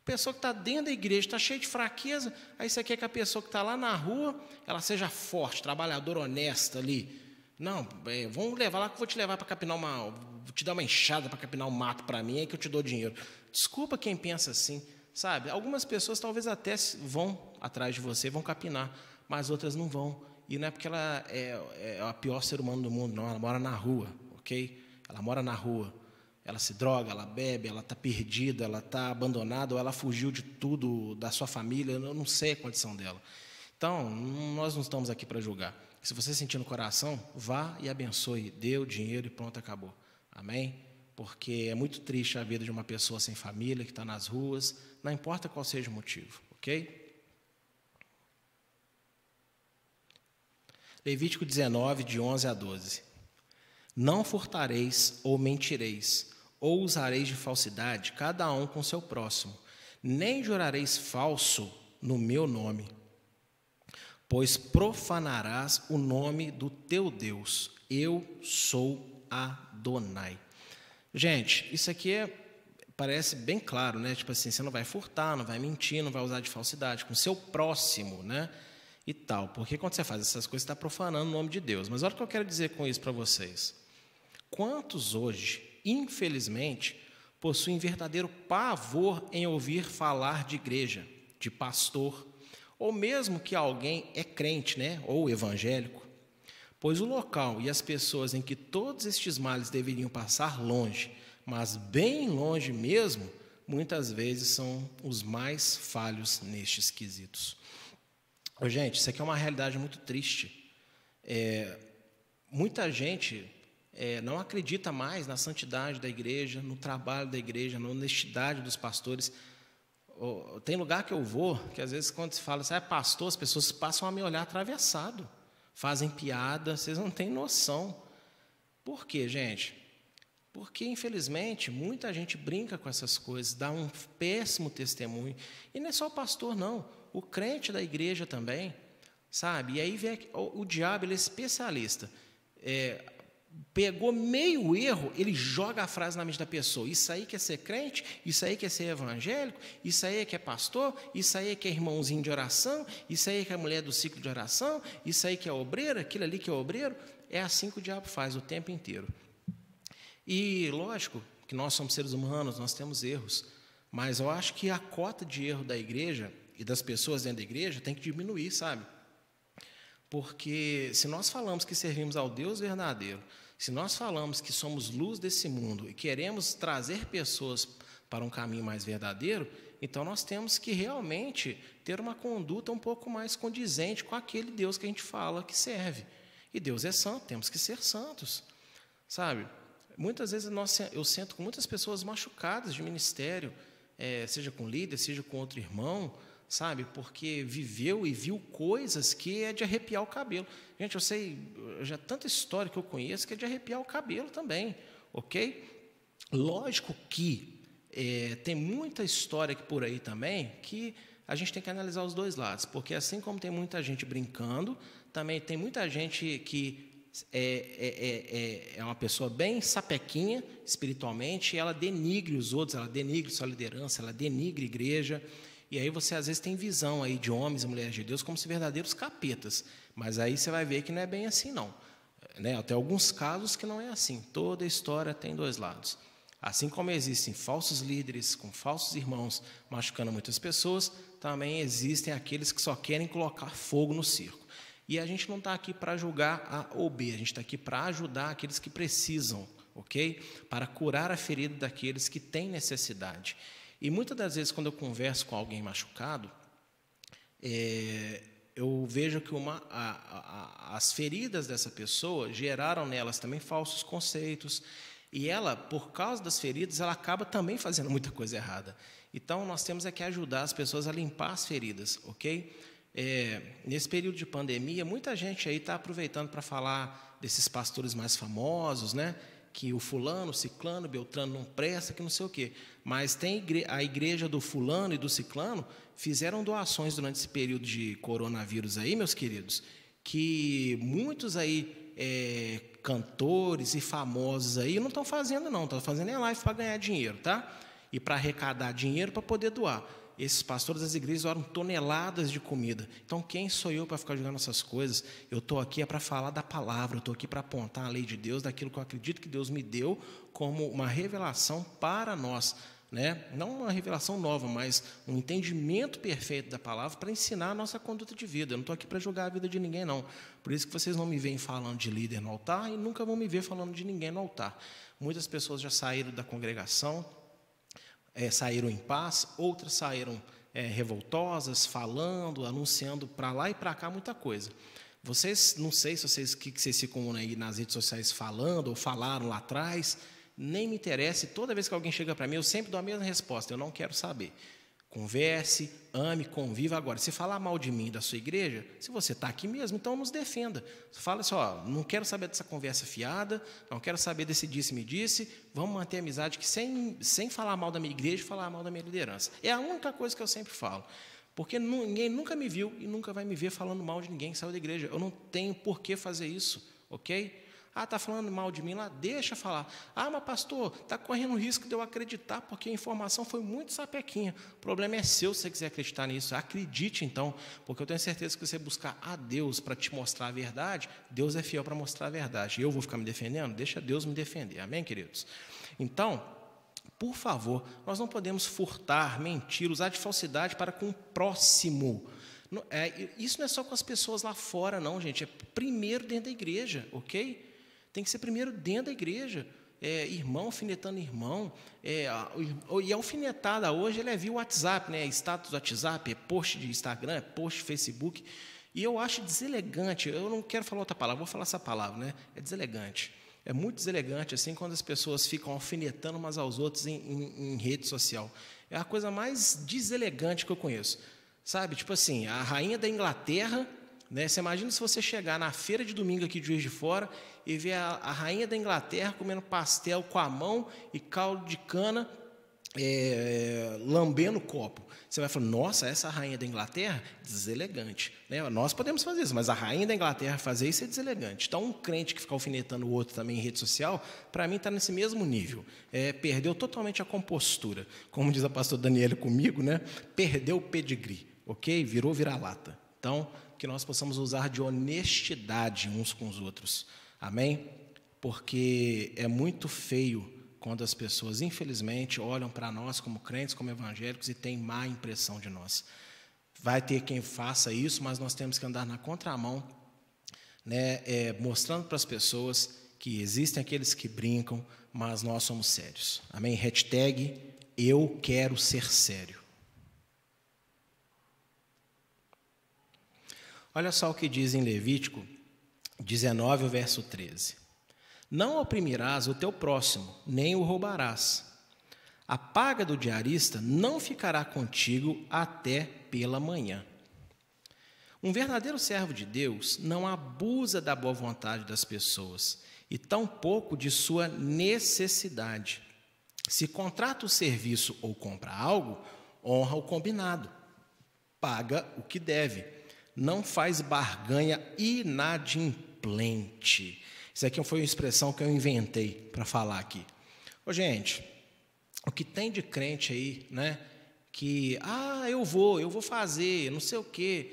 Pessoa que está dentro da igreja está cheia de fraqueza, aí você quer que a pessoa que está lá na rua, ela seja forte, trabalhadora, honesta ali. Não, é, vamos levar lá que eu vou te levar para capinar uma. Vou te dar uma enxada para capinar um mato para mim, aí que eu te dou dinheiro. Desculpa quem pensa assim, sabe? Algumas pessoas talvez até vão atrás de você, vão capinar, mas outras não vão. E não é porque ela é, é a pior ser humano do mundo, não. Ela mora na rua, ok? Ela mora na rua. Ela se droga, ela bebe, ela está perdida, ela está abandonada, ou ela fugiu de tudo da sua família, eu não sei a condição dela. Então, nós não estamos aqui para julgar. Se você sentir no coração, vá e abençoe, dê o dinheiro e pronto, acabou. Amém? Porque é muito triste a vida de uma pessoa sem família, que está nas ruas, não importa qual seja o motivo, ok? Levítico 19, de 11 a 12. Não furtareis ou mentireis, ou usareis de falsidade, cada um com seu próximo, nem jurareis falso no meu nome pois profanarás o nome do teu Deus. Eu sou Adonai. Gente, isso aqui é, parece bem claro, né? Tipo assim, você não vai furtar, não vai mentir, não vai usar de falsidade com seu próximo, né? E tal. Porque quando você faz essas coisas, você está profanando o nome de Deus. Mas olha o que eu quero dizer com isso para vocês. Quantos hoje, infelizmente, possuem verdadeiro pavor em ouvir falar de igreja, de pastor, ou mesmo que alguém é crente, né, ou evangélico, pois o local e as pessoas em que todos estes males deveriam passar longe, mas bem longe mesmo, muitas vezes são os mais falhos nestes quesitos. Gente, isso aqui é uma realidade muito triste. É, muita gente é, não acredita mais na santidade da igreja, no trabalho da igreja, na honestidade dos pastores. Tem lugar que eu vou, que às vezes quando se fala, você é pastor, as pessoas passam a me olhar atravessado, fazem piada, vocês não têm noção. Por quê, gente? Porque, infelizmente, muita gente brinca com essas coisas, dá um péssimo testemunho. E não é só o pastor, não. O crente da igreja também, sabe? E aí vem o, o diabo, ele é especialista. É, pegou meio erro, ele joga a frase na mente da pessoa. Isso aí que é ser crente, isso aí que é ser evangélico, isso aí que é pastor, isso aí que é irmãozinho de oração, isso aí que é mulher do ciclo de oração, isso aí que é obreiro, aquilo ali que é obreiro. É assim que o diabo faz o tempo inteiro. E lógico que nós somos seres humanos, nós temos erros, mas eu acho que a cota de erro da igreja e das pessoas dentro da igreja tem que diminuir, sabe? Porque se nós falamos que servimos ao Deus verdadeiro, se nós falamos que somos luz desse mundo e queremos trazer pessoas para um caminho mais verdadeiro, então nós temos que realmente ter uma conduta um pouco mais condizente com aquele Deus que a gente fala que serve. E Deus é santo, temos que ser santos. Sabe? Muitas vezes nós, eu sento com muitas pessoas machucadas de ministério, é, seja com líder, seja com outro irmão, sabe? Porque viveu e viu coisas que é de arrepiar o cabelo. Gente, eu sei, já tanta história que eu conheço que é de arrepiar o cabelo também, ok? Lógico que é, tem muita história aqui por aí também que a gente tem que analisar os dois lados, porque assim como tem muita gente brincando, também tem muita gente que é, é, é, é uma pessoa bem sapequinha espiritualmente, e ela denigre os outros, ela denigre sua liderança, ela denigre a igreja, e aí você às vezes tem visão aí de homens e mulheres de Deus como se verdadeiros capetas. Mas aí você vai ver que não é bem assim não. Né? Até alguns casos que não é assim. Toda história tem dois lados. Assim como existem falsos líderes com falsos irmãos machucando muitas pessoas, também existem aqueles que só querem colocar fogo no circo. E a gente não está aqui para julgar A ou B, a gente está aqui para ajudar aqueles que precisam, ok? Para curar a ferida daqueles que têm necessidade. E muitas das vezes, quando eu converso com alguém machucado, é, eu vejo que uma, a, a, as feridas dessa pessoa geraram nelas também falsos conceitos. E ela, por causa das feridas, ela acaba também fazendo muita coisa errada. Então, nós temos é que ajudar as pessoas a limpar as feridas, ok? É, nesse período de pandemia, muita gente aí está aproveitando para falar desses pastores mais famosos, né? Que o fulano, o ciclano, o beltrano não presta, que não sei o quê. Mas tem a igreja do fulano e do ciclano fizeram doações durante esse período de coronavírus aí, meus queridos, que muitos aí é, cantores e famosos aí não estão fazendo não, estão fazendo é live para ganhar dinheiro, tá? e para arrecadar dinheiro para poder doar. Esses pastores das igrejas doaram toneladas de comida. Então, quem sou eu para ficar jogando essas coisas? Eu estou aqui é para falar da palavra, eu estou aqui para apontar a lei de Deus, daquilo que eu acredito que Deus me deu como uma revelação para nós. Né? Não uma revelação nova, mas um entendimento perfeito da palavra para ensinar a nossa conduta de vida. Eu não estou aqui para julgar a vida de ninguém, não. Por isso que vocês não me veem falando de líder no altar e nunca vão me ver falando de ninguém no altar. Muitas pessoas já saíram da congregação, é, saíram em paz, outras saíram é, revoltosas, falando, anunciando para lá e para cá muita coisa. Vocês, não sei se vocês que, que vocês ficam aí nas redes sociais falando ou falaram lá atrás, nem me interessa. Toda vez que alguém chega para mim, eu sempre dou a mesma resposta: eu não quero saber. Converse, ame, conviva. Agora, se falar mal de mim da sua igreja, se você está aqui mesmo, então nos defenda. Fala assim: ó, não quero saber dessa conversa fiada, não quero saber desse disse-me disse. Vamos manter amizade que sem, sem falar mal da minha igreja, falar mal da minha liderança. É a única coisa que eu sempre falo. Porque ninguém nunca me viu e nunca vai me ver falando mal de ninguém que saiu da igreja. Eu não tenho por que fazer isso, ok? Ah, está falando mal de mim lá? Deixa falar. Ah, mas pastor, está correndo risco de eu acreditar, porque a informação foi muito sapequinha. O problema é seu se você quiser acreditar nisso. Acredite então, porque eu tenho certeza que você buscar a Deus para te mostrar a verdade, Deus é fiel para mostrar a verdade. Eu vou ficar me defendendo? Deixa Deus me defender. Amém, queridos? Então, por favor, nós não podemos furtar, mentir, usar de falsidade para com o próximo. É, isso não é só com as pessoas lá fora, não, gente. É primeiro dentro da igreja, ok? Tem que ser primeiro dentro da igreja. É, irmão alfinetando irmão. É, e a alfinetada hoje ele é via WhatsApp, né? Status do WhatsApp, é post de Instagram, é post Facebook. E eu acho deselegante, eu não quero falar outra palavra, vou falar essa palavra, né? É deselegante. É muito deselegante assim quando as pessoas ficam alfinetando umas aos outros em, em, em rede social. É a coisa mais deselegante que eu conheço. Sabe? Tipo assim, a rainha da Inglaterra né? Você imagina se você chegar na feira de domingo aqui de Juiz de Fora e ver a, a rainha da Inglaterra comendo pastel com a mão e caldo de cana, é, lambendo o copo. Você vai falar, nossa, essa rainha da Inglaterra, deselegante. Né? Nós podemos fazer isso, mas a rainha da Inglaterra fazer isso é deselegante. Então, um crente que fica alfinetando o outro também em rede social, para mim está nesse mesmo nível. É, perdeu totalmente a compostura. Como diz a pastora Daniela comigo, né? perdeu o pedigree, ok? Virou vira-lata. Então, que nós possamos usar de honestidade uns com os outros. Amém? Porque é muito feio quando as pessoas, infelizmente, olham para nós como crentes, como evangélicos e têm má impressão de nós. Vai ter quem faça isso, mas nós temos que andar na contramão, né, é, mostrando para as pessoas que existem aqueles que brincam, mas nós somos sérios. Amém? Hashtag eu quero ser sério. Olha só o que diz em Levítico 19, verso 13: Não oprimirás o teu próximo, nem o roubarás. A paga do diarista não ficará contigo até pela manhã. Um verdadeiro servo de Deus não abusa da boa vontade das pessoas e tampouco de sua necessidade. Se contrata o serviço ou compra algo, honra o combinado, paga o que deve não faz barganha inadimplente. Isso aqui foi uma expressão que eu inventei para falar aqui. Ô, gente, o que tem de crente aí, né? Que, ah, eu vou, eu vou fazer, não sei o quê.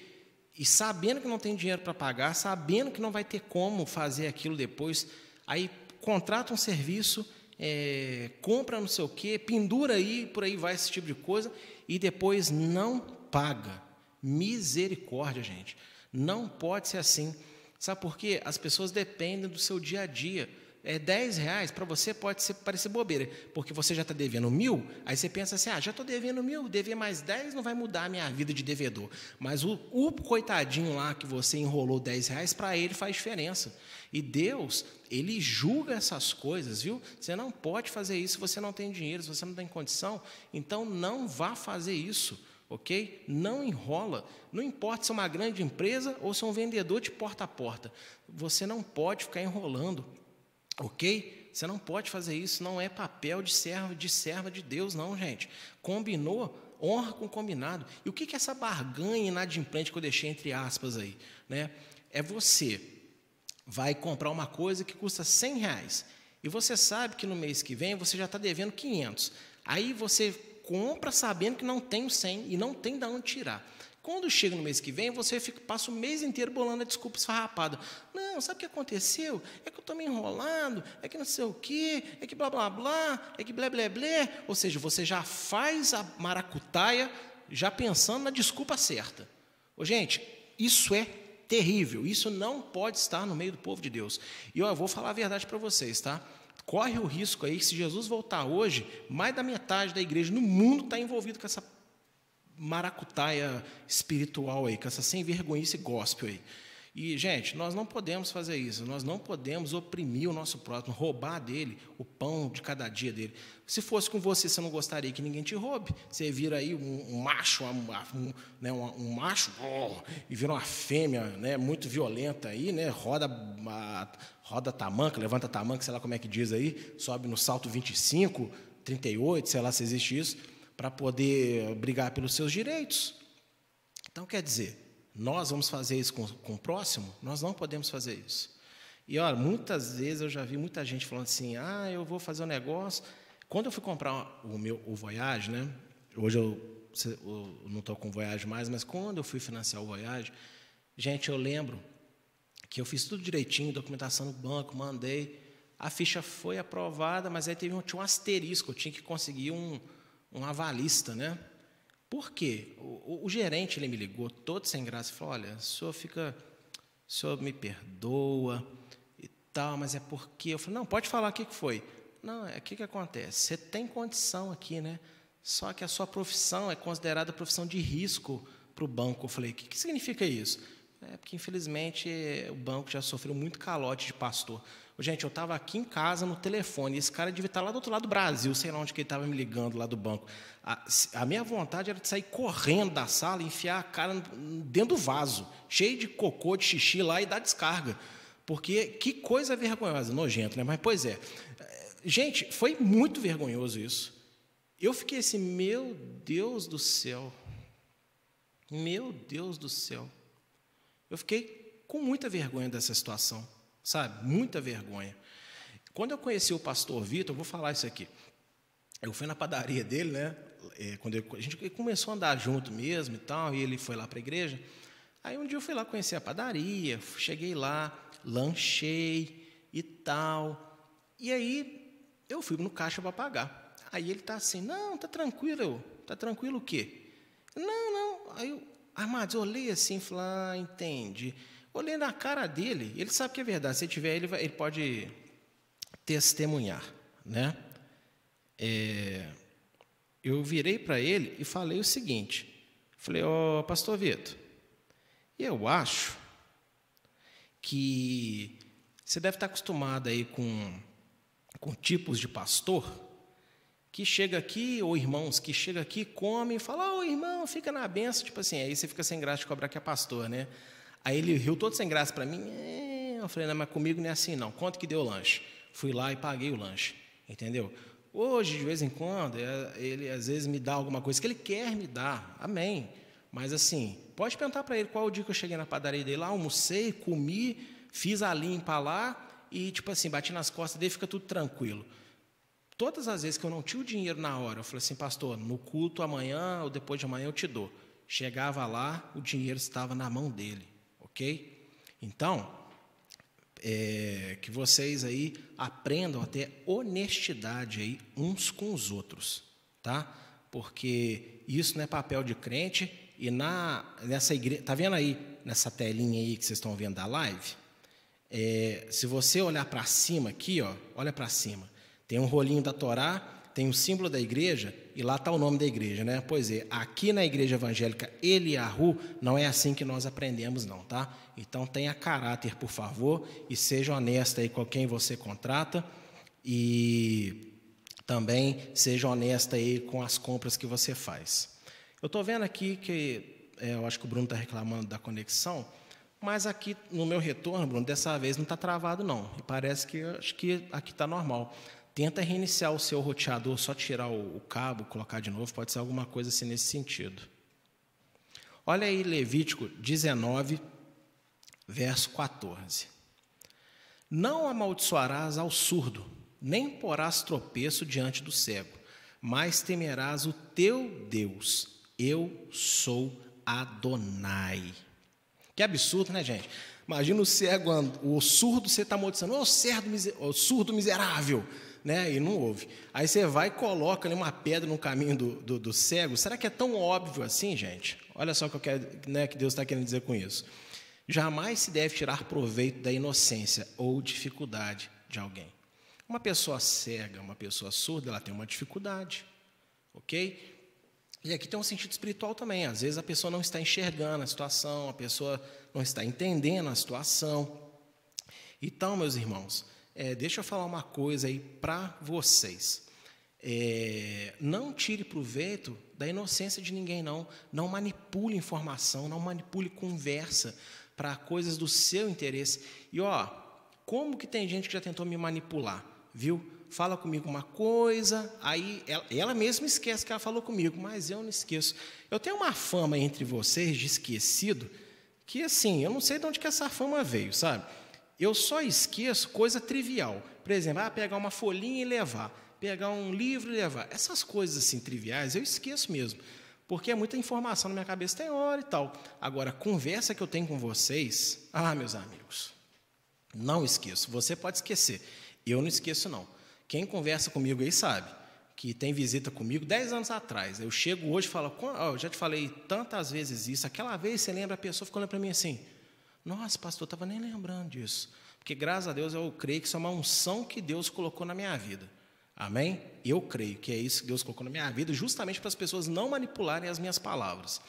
E sabendo que não tem dinheiro para pagar, sabendo que não vai ter como fazer aquilo depois, aí contrata um serviço, é, compra não sei o quê, pendura aí, por aí vai esse tipo de coisa, e depois não paga. Misericórdia, gente. Não pode ser assim. Sabe por quê? As pessoas dependem do seu dia a dia. É 10 reais, para você pode ser, parecer bobeira, porque você já está devendo mil, aí você pensa assim, ah, já estou devendo mil, dever mais 10 não vai mudar a minha vida de devedor. Mas o, o coitadinho lá que você enrolou 10 reais, para ele faz diferença. E Deus, Ele julga essas coisas, viu? Você não pode fazer isso se você não tem dinheiro, se você não tem condição, então não vá fazer isso ok? Não enrola. Não importa se é uma grande empresa ou se é um vendedor de porta a porta. Você não pode ficar enrolando, ok? Você não pode fazer isso. Não é papel de servo, de serva de Deus, não, gente. Combinou, honra com combinado. E o que é essa barganha inadimplente que eu deixei entre aspas aí? Né? É você vai comprar uma coisa que custa 100 reais e você sabe que no mês que vem você já está devendo 500. Aí você compra sabendo que não tem o 100 e não tem de onde tirar. Quando chega no mês que vem, você fica, passa o mês inteiro bolando a desculpa esfarrapada. Não, sabe o que aconteceu? É que eu estou me enrolando, é que não sei o quê, é que blá blá blá, é que blé blé blé. Ou seja, você já faz a maracutaia já pensando na desculpa certa. Ô, gente, isso é terrível, isso não pode estar no meio do povo de Deus. E eu vou falar a verdade para vocês, tá? Corre o risco aí que se Jesus voltar hoje, mais da metade da igreja no mundo está envolvido com essa maracutaia espiritual aí, com essa sem vergonhice gospel aí. E, gente, nós não podemos fazer isso, nós não podemos oprimir o nosso próximo, roubar dele o pão de cada dia dele. Se fosse com você, você não gostaria que ninguém te roube. Você vira aí um, um macho, um, né, um, um macho, oh, e vira uma fêmea né, muito violenta aí, né, roda, a, roda tamanca, levanta tamanca, sei lá como é que diz aí, sobe no salto 25, 38, sei lá se existe isso para poder brigar pelos seus direitos. Então, quer dizer, nós vamos fazer isso com, com o próximo? Nós não podemos fazer isso. E olha, muitas vezes eu já vi muita gente falando assim: ah, eu vou fazer um negócio. Quando eu fui comprar o meu o Voyage, né? Hoje eu, eu não estou com o Voyage mais, mas quando eu fui financiar o Voyage, gente, eu lembro que eu fiz tudo direitinho, documentação no banco, mandei. A ficha foi aprovada, mas aí teve um, tinha um asterisco, eu tinha que conseguir um, um avalista, né? Por quê? O, o, gerente ele me ligou todo sem graça e falou: olha, o senhor fica, o senhor me perdoa e tal, mas é porque. Eu falei: não, pode falar o que foi. Não, é o que, que acontece? Você tem condição aqui, né? Só que a sua profissão é considerada profissão de risco para o banco. Eu falei: o que, que significa isso? É porque, infelizmente, o banco já sofreu muito calote de pastor. Gente, eu estava aqui em casa no telefone, esse cara devia estar lá do outro lado do Brasil, sei lá onde que ele estava me ligando lá do banco. A, a, minha vontade era de sair correndo da sala, enfiar a cara dentro do vaso, cheio de cocô, de xixi lá e dar descarga. Porque que coisa vergonhosa, nojento, né? Mas, pois é. Gente, foi muito vergonhoso isso. Eu fiquei assim, meu Deus do céu. Meu Deus do céu. Eu fiquei com muita vergonha dessa situação sabe? Muita vergonha. Quando eu conheci o pastor Vitor, vou falar isso aqui. Eu fui na padaria dele, né? É, quando eu, a gente começou a andar junto mesmo e tal, e ele foi lá para a igreja. Aí um dia eu fui lá conhecer a padaria, cheguei lá, lanchei e tal. E aí eu fui no caixa para pagar. Aí ele tá assim, não, tá tranquilo, tá tranquilo o quê? Não, não. Aí eu, Armados, olhei assim falei, ah, entendi. Olhei na cara dele, ele sabe que é verdade. Se tiver, ele, vai, ele pode testemunhar, né? É, eu virei para ele e falei o seguinte: falei, ó, oh, Pastor Vitor, eu acho que você deve estar acostumado aí com, com tipos de pastor que chega aqui, ou irmãos que chega aqui, come e fala, ô oh, irmão, fica na benção, tipo assim, aí você fica sem graça de cobrar que é pastor, né? Aí ele riu todo sem graça para mim. É, eu falei, não, mas comigo não é assim não. Quanto que deu o lanche? Fui lá e paguei o lanche. Entendeu? Hoje, de vez em quando, é, ele às vezes me dá alguma coisa que ele quer me dar. Amém. Mas assim, pode perguntar para ele qual o dia que eu cheguei na padaria dele lá, almocei, comi, fiz a limpa lá e, tipo assim, bati nas costas dele fica tudo tranquilo. Todas as vezes que eu não tinha o dinheiro na hora, eu falei assim, pastor, no culto amanhã ou depois de amanhã eu te dou. Chegava lá, o dinheiro estava na mão dele ok? Então, é, que vocês aí aprendam a ter honestidade aí uns com os outros, tá? Porque isso não é papel de crente e na nessa igreja, tá vendo aí nessa telinha aí que vocês estão vendo da live? É, se você olhar para cima aqui, ó, olha para cima, tem um rolinho da Torá tem o símbolo da igreja e lá está o nome da igreja, né? Pois é, aqui na igreja evangélica Eliahu não é assim que nós aprendemos, não, tá? Então tenha caráter, por favor, e seja honesta aí com quem você contrata e também seja honesta aí com as compras que você faz. Eu estou vendo aqui que é, eu acho que o Bruno está reclamando da conexão, mas aqui no meu retorno, Bruno, dessa vez não está travado não. E parece que acho que aqui está normal. Tenta reiniciar o seu roteador, só tirar o, cabo, colocar de novo, pode ser alguma coisa assim nesse sentido. Olha aí Levítico 19, verso 14. Não amaldiçoarás ao surdo, nem porás tropeço diante do cego, mas temerás o teu Deus. Eu sou Adonai. Que absurdo, né, gente? Imagina o cego, o surdo, você está amaldiçando, ô oh, surdo miserável, né? E não ouve. Aí você vai e coloca ali uma pedra no caminho do, do, do cego. Será que é tão óbvio assim, gente? Olha só o que, eu quero, né, que Deus está querendo dizer com isso. Jamais se deve tirar proveito da inocência ou dificuldade de alguém. Uma pessoa cega, uma pessoa surda, ela tem uma dificuldade, ok? E aqui tem um sentido espiritual também. Às vezes a pessoa não está enxergando a situação, a pessoa não está entendendo a situação. Então, meus irmãos, é, deixa eu falar uma coisa aí para vocês. É, não tire proveito da inocência de ninguém, não. Não manipule informação, não manipule conversa para coisas do seu interesse. E ó, como que tem gente que já tentou me manipular, viu? Fala comigo uma coisa, aí ela, ela mesma esquece que ela falou comigo, mas eu não esqueço. Eu tenho uma fama entre vocês de esquecido, que assim, eu não sei de onde que essa fama veio, sabe? Eu só esqueço coisa trivial. Por exemplo, ah, pegar uma folhinha e levar, pegar um livro e levar. Essas coisas assim triviais eu esqueço mesmo porque é muita informação na minha cabeça, tem hora e tal. Agora, a conversa que eu tenho com vocês, ah, meus amigos, não esqueço. Você pode esquecer, eu não esqueço, não. Quem conversa comigo aí sabe que tem visita comigo dez anos atrás. Eu chego hoje e falo, oh, já te falei tantas vezes isso. Aquela vez você lembra, a pessoa ficou olhando para mim assim: Nossa, pastor, estava nem lembrando disso. Porque graças a Deus eu creio que isso é uma unção que Deus colocou na minha vida. Amém? Eu creio que é isso que Deus colocou na minha vida, justamente para as pessoas não manipularem as minhas palavras.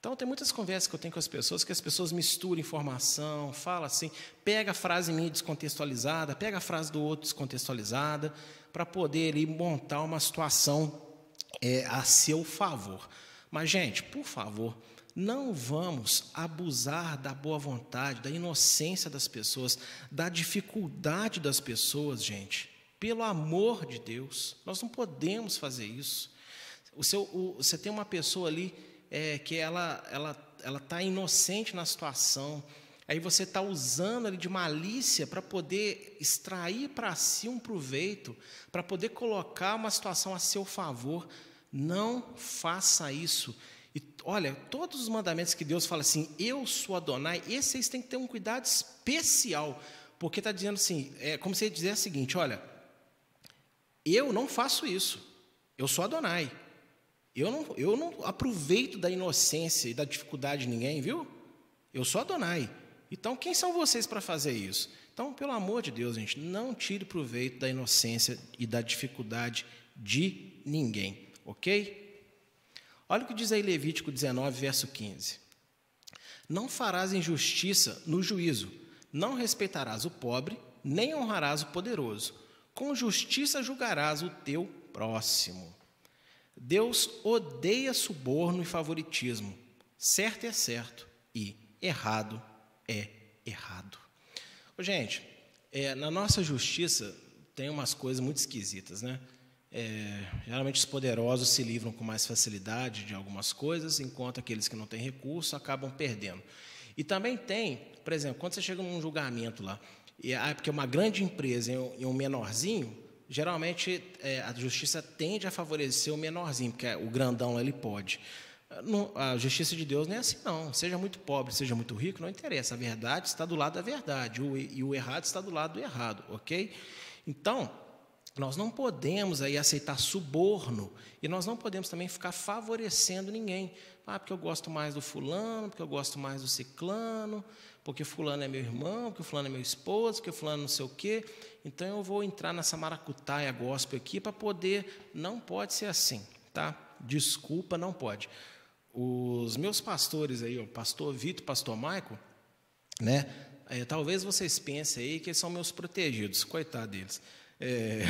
Então, tem muitas conversas que eu tenho com as pessoas que as pessoas misturam informação, fala assim, pega a frase minha descontextualizada, pega a frase do outro descontextualizada, para poder ali, montar uma situação é, a seu favor. Mas, gente, por favor, não vamos abusar da boa vontade, da inocência das pessoas, da dificuldade das pessoas, gente. Pelo amor de Deus, nós não podemos fazer isso. O seu, o, você tem uma pessoa ali é, que ela ela ela está inocente na situação. Aí você está usando ali de malícia para poder extrair para si um proveito, para poder colocar uma situação a seu favor. Não faça isso. Olha, todos os mandamentos que Deus fala assim, eu sou Adonai, esses vocês têm que ter um cuidado especial, porque está dizendo assim, é como se ele dizer o seguinte: olha, eu não faço isso. Eu sou Adonai. Eu não, eu não aproveito da inocência e da dificuldade de ninguém, viu? Eu sou Adonai. Então, quem são vocês para fazer isso? Então, pelo amor de Deus, gente, não tire proveito da inocência e da dificuldade de ninguém, ok? Olha o que diz aí Levítico 19, verso 15. Não farás injustiça no juízo, não respeitarás o pobre, nem honrarás o poderoso com justiça julgarás o teu próximo. Deus odeia suborno e favoritismo. Certo é certo e errado é errado. Ô, gente, é, na nossa justiça tem umas coisas muito esquisitas, né? É, geralmente os poderosos se livram com mais facilidade de algumas coisas, enquanto aqueles que não têm recurso acabam perdendo. E também tem, por exemplo, quando você chega num julgamento lá, e, ah, porque uma grande empresa e um menorzinho, geralmente é, a justiça tende a favorecer o menorzinho, porque o grandão ele pode. a justiça de Deus não é assim, não. Seja muito pobre, seja muito rico, não interessa. A verdade está do lado da verdade, o, e o errado está do lado do errado, ok? Então, nós não podemos aí aceitar suborno e nós não podemos também ficar favorecendo ninguém. Ah, porque eu gosto mais do fulano, porque eu gosto mais do ciclano, porque fulano é meu irmão, porque fulano é meu esposo, porque fulano não sei o quê. Então eu vou entrar nessa maracutaia gospel aqui para poder. Não pode ser assim, tá? Desculpa, não pode. Os meus pastores aí, o pastor Vitor, pastor Maico, né? É, talvez vocês pensem aí que eles são meus protegidos, coitado deles. É...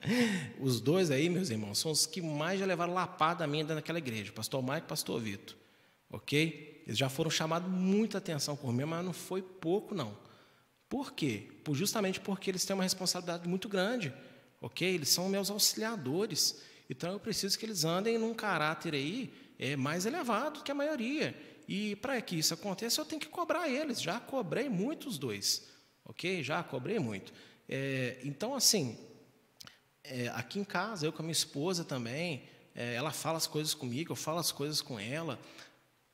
os dois aí, meus irmãos, são os que mais já levaram lapada minha naquela igreja, pastor Maico e pastor Vitor. Ok? Eles já foram chamados muita atenção por mim, mas não foi pouco, não. Por quê? Por, justamente porque eles têm uma responsabilidade muito grande. Ok? Eles são meus auxiliadores. Então eu preciso que eles andem num caráter aí é, mais elevado que a maioria. E para que isso aconteça, eu tenho que cobrar eles. Já cobrei muito os dois. Ok? Já cobrei muito. É, então, assim, é, aqui em casa, eu com a minha esposa também, é, ela fala as coisas comigo, eu falo as coisas com ela.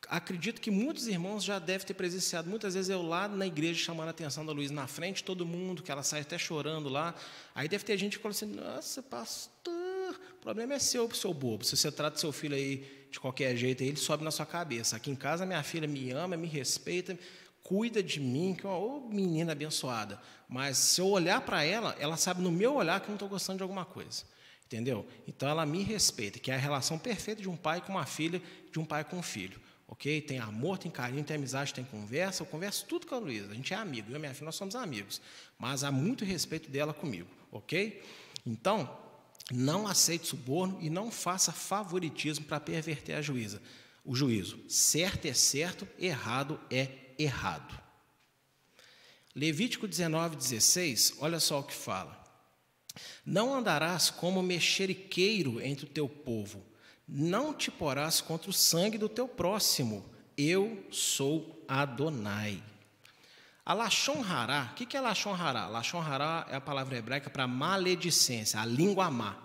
Acredito que muitos irmãos já devem ter presenciado. Muitas vezes eu lá na igreja chamando a atenção da Luísa na frente, todo mundo, que ela sai até chorando lá. Aí deve ter gente que fala assim: Nossa, pastor, o problema é seu, seu bobo. Se você trata seu filho aí de qualquer jeito, ele sobe na sua cabeça. Aqui em casa, minha filha me ama, me respeita, cuida de mim, que é uma menina abençoada. Mas se eu olhar para ela, ela sabe no meu olhar que eu não estou gostando de alguma coisa. Entendeu? Então ela me respeita, que é a relação perfeita de um pai com uma filha, de um pai com um filho. Ok? Tem amor, tem carinho, tem amizade, tem conversa. Eu converso tudo com a Luísa. A gente é amigo. Eu e minha filha, nós somos amigos. Mas há muito respeito dela comigo. Ok? Então, não aceite suborno e não faça favoritismo para perverter a juíza. O juízo. Certo é certo, errado é errado. Levítico 19, 16, olha só o que fala. Não andarás como mexeriqueiro entre o teu povo, não te porás contra o sangue do teu próximo. Eu sou Adonai. A Lachon Hará, o que é Lachon Hará? Lachon Hará é a palavra hebraica para maledicência, a língua má.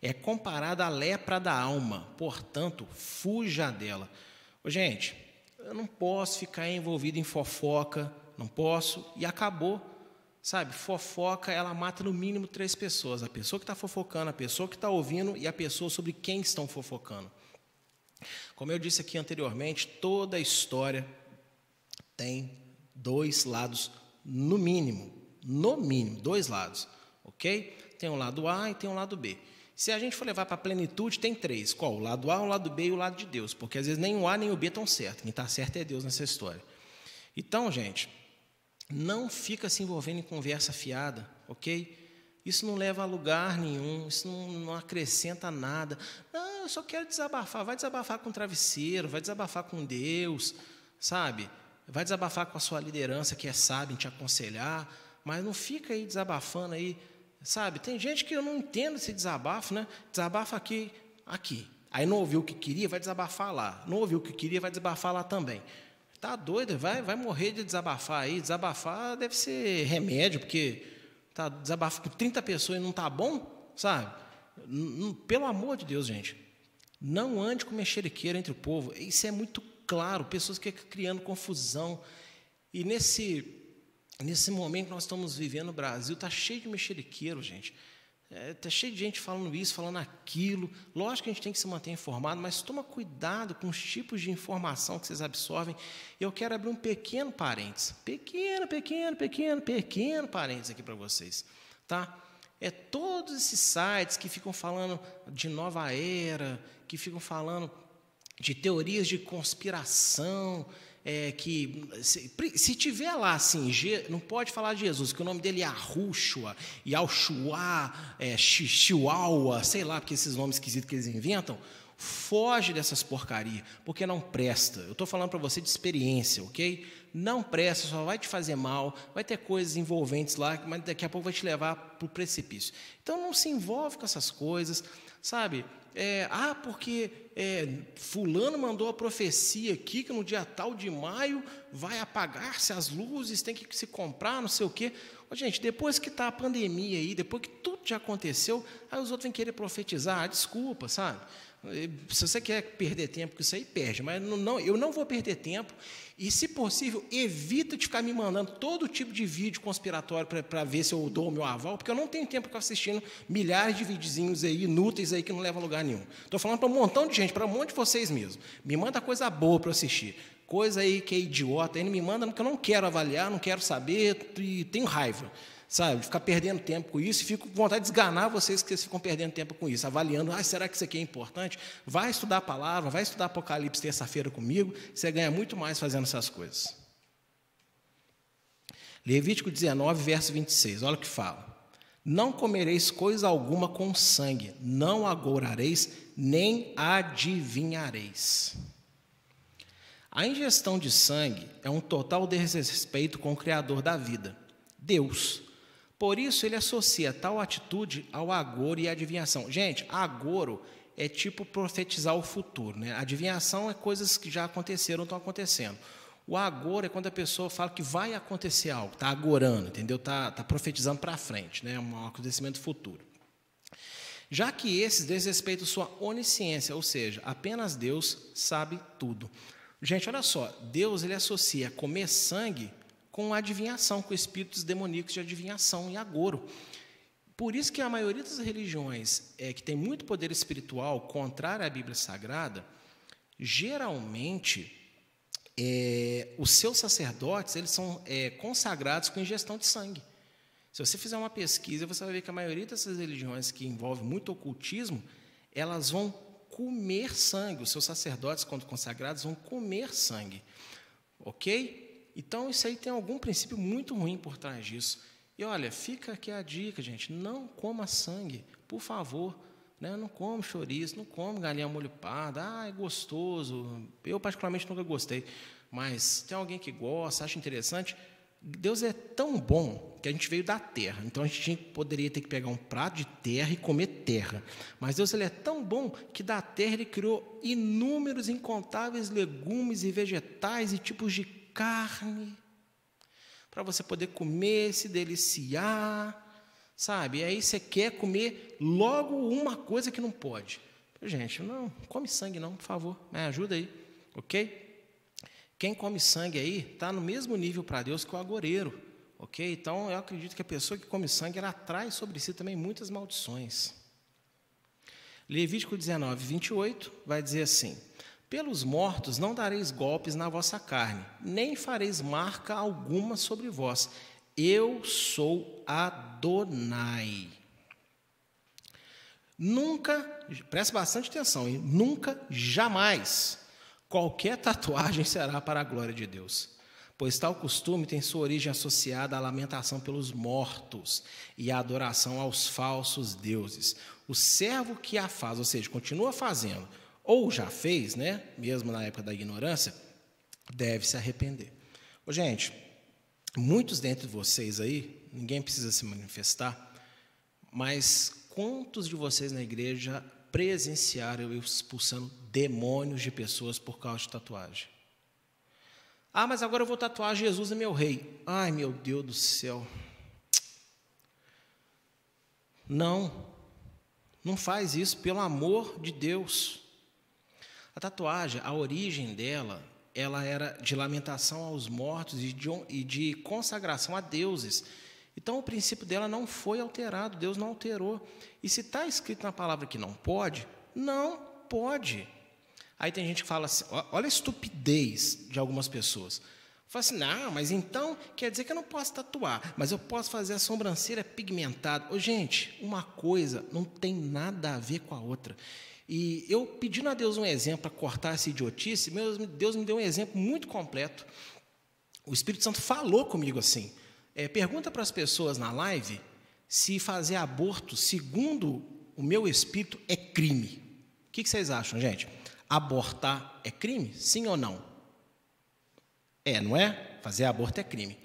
É comparada à lepra da alma, portanto, fuja dela. Ô, gente, eu não posso ficar envolvido em fofoca, não posso, e acabou. Sabe, fofoca, ela mata no mínimo três pessoas: a pessoa que está fofocando, a pessoa que está ouvindo e a pessoa sobre quem estão fofocando. Como eu disse aqui anteriormente, toda história tem dois lados, no mínimo, no mínimo, dois lados, ok? Tem um lado A e tem um lado B. Se a gente for levar para a plenitude, tem três: qual? O lado A, o lado B e o lado de Deus, porque às vezes nem o A nem o B estão certos. Quem está certo é Deus nessa história. Então, gente, não fica se envolvendo em conversa fiada, ok? Isso não leva a lugar nenhum, isso não, não, acrescenta nada. Não, eu só quero desabafar. Vai desabafar com o travesseiro, vai desabafar com Deus, sabe? Vai desabafar com a sua liderança que é sábia em te aconselhar, mas não fica aí desabafando aí, sabe? Tem gente que eu não entendo esse desabafo, né? Desabafa aqui, aqui. Aí não ouviu o que queria, vai desabafar lá. Não ouviu o que queria, vai desabafar lá também. Tá doido, vai, vai morrer de desabafar aí. Desabafar deve ser remédio, porque tá desabafa com 30 pessoas e não tá bom, sabe? Pelo amor de Deus, gente. Não ande com mexeriqueira entre o povo. Isso é muito claro. Pessoas que criando confusão. E nesse, nesse momento que nós estamos vivendo no Brasil, está cheio de mexeriqueiro, gente. Está é, tá cheio de gente falando isso, falando aquilo. Lógico que a gente tem que se manter informado, mas toma cuidado com os tipos de informação que vocês absorvem. Eu quero abrir um pequeno parênteses. Pequeno, pequeno, pequeno, pequeno parênteses aqui para vocês. Tá? É todos esses sites que ficam falando de nova era, que ficam falando de teorias de conspiração, é, que se, se, tiver lá assim, não pode falar de Jesus, que o nome dele é Arushua, e Alshua, é, Chihuahua, sei lá, porque esses nomes esquisitos que eles inventam, foge dessas porcarias, porque não presta. Eu estou falando para você de experiência, ok? Não presta, só vai te fazer mal, vai ter coisas envolventes lá, mas daqui a pouco vai te levar para o precipício. Então não se envolve com essas coisas, sabe? É, ah, porque é, fulano mandou a profecia aqui que no dia tal de maio vai apagar-se as luzes, tem que se comprar, não sei o quê. Ô, gente, depois que está a pandemia aí, depois que tudo já aconteceu, aí os outros vêm querer profetizar, ah, desculpa, sabe? Se você quer perder tempo com isso aí, perde. Mas não, não, eu não vou perder tempo. E, se possível, evita de ficar me mandando todo tipo de vídeo conspiratório para ver se eu dou o meu aval, porque eu não tenho tempo para assistindo milhares de videozinhos aí, inúteis aí, que não levam a lugar nenhum. Estou falando para um montão de gente, para um monte de vocês mesmo. Me manda coisa boa para assistir. Coisa aí que é idiota, ele me manda porque eu não quero avaliar, não quero saber e tenho raiva sabe? Ficar perdendo tempo com isso, e fico com vontade de esganar vocês que ficam perdendo tempo com isso, avaliando, ah, será que isso aqui é importante? Vai estudar a palavra, vai estudar Apocalipse terça-feira comigo, você ganha muito mais fazendo essas coisas. Levítico 19, verso 26, olha o que fala. Não comereis coisa alguma com sangue, não agourareis, nem adivinhareis. A ingestão de sangue é um total desrespeito com o Criador da vida, Deus. Por isso, ele associa tal atitude ao agouro e adivinhação. Gente, agouro é tipo profetizar o futuro. Né? Adivinhação é coisas que já aconteceram estão acontecendo. O agouro é quando a pessoa fala que vai acontecer algo, está agorando, entendeu? Está tá profetizando para frente, né? um acontecimento futuro. já que esses desrespeitam sua onisciência, ou seja, apenas Deus sabe tudo. Gente, olha só, Deus ele associa comer sangue com adivinhação, com espíritos demoníacos de adivinhação e agouro. Por isso que a maioria das religiões é, que tem muito poder espiritual, contrário à Bíblia Sagrada, geralmente é, os seus sacerdotes eles são é, consagrados com ingestão de sangue. Se você fizer uma pesquisa, você vai ver que a maioria dessas religiões que envolvem muito ocultismo, elas vão comer sangue. Os seus sacerdotes, quando consagrados, vão comer sangue. Ok? Então, isso aí tem algum princípio muito ruim por trás disso. E olha, fica aqui a dica, gente: não coma sangue, por favor. Né? Não come chouriço, não come galinha molho pardo. Ah, é gostoso. Eu, particularmente, nunca gostei. Mas tem alguém que gosta, acha interessante. Deus é tão bom que a gente veio da terra, então a gente poderia ter que pegar um prato de terra e comer terra. Mas Deus ele é tão bom que da terra ele criou inúmeros, incontáveis legumes e vegetais e tipos de carne para você poder comer, se deliciar, sabe? E aí você quer comer logo uma coisa que não pode. Gente, não come sangue não, por favor, me ajuda aí, ok? Quem come sangue aí está no mesmo nível para Deus que o agoreiro, ok? Então eu acredito que a pessoa que come sangue ela traz sobre si também muitas maldições. Levítico 19, 28 vai dizer assim: Pelos mortos não dareis golpes na vossa carne, nem fareis marca alguma sobre vós. Eu sou Adonai. Nunca, preste bastante atenção, hein? nunca, jamais Qualquer tatuagem será para a glória de Deus, pois tal costume tem sua origem associada à lamentação pelos mortos e à adoração aos falsos deuses. O servo que a faz, ou seja, continua fazendo, ou já fez, né, mesmo na época da ignorância, deve se arrepender. Ô, gente, muitos dentre vocês aí, ninguém precisa se manifestar, mas quantos de vocês na igreja presenciaram eu expulsando demônios de pessoas por causa de tatuagem. Ah, mas agora eu vou tatuar Jesus é meu rei. Ai, meu Deus do céu. Não, não faz isso, pelo amor de Deus. A tatuagem, a origem dela, ela era de lamentação aos mortos e de, e de consagração a deuses. Então o princípio dela não foi alterado, Deus não alterou. E se está escrito na palavra que não pode, não pode. Aí tem gente que fala assim, olha a estupidez de algumas pessoas. Fala assim, não, mas então quer dizer que eu não posso tatuar, mas eu posso fazer a sobrancelha pigmentada. Ô, gente, uma coisa não tem nada a ver com a outra. E eu pedindo a Deus um exemplo para cortar essa idiotice, Deus me deu um exemplo muito completo. O Espírito Santo falou comigo assim. É, pergunta para as pessoas na live se fazer aborto, segundo o meu espírito, é crime. O que, que vocês acham, gente? abortar é crime? Sim ou não? É, não é? Fazer aborto é crime.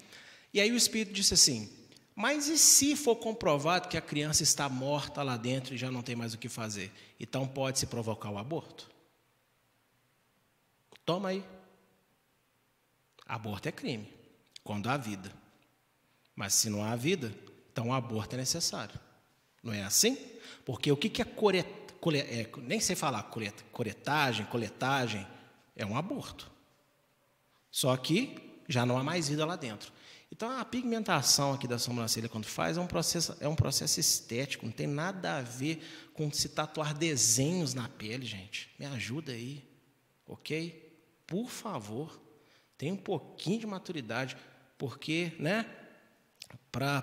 E aí o Espírito disse assim: Mas e se for comprovado que a criança está morta lá dentro e já não tem mais o que fazer? Então pode-se provocar o aborto? Toma aí. Aborto é crime, quando há vida. Mas se não há vida, então o aborto é necessário. Não é assim? Porque o que é é, nem sei falar, coletagem, coletagem, é um aborto. Só que já não há mais vida lá dentro. Então a pigmentação aqui da sobrancelha quando faz é um processo é um processo estético, não tem nada a ver com se tatuar desenhos na pele, gente. Me ajuda aí, ok? Por favor, tenha um pouquinho de maturidade, porque, né? Para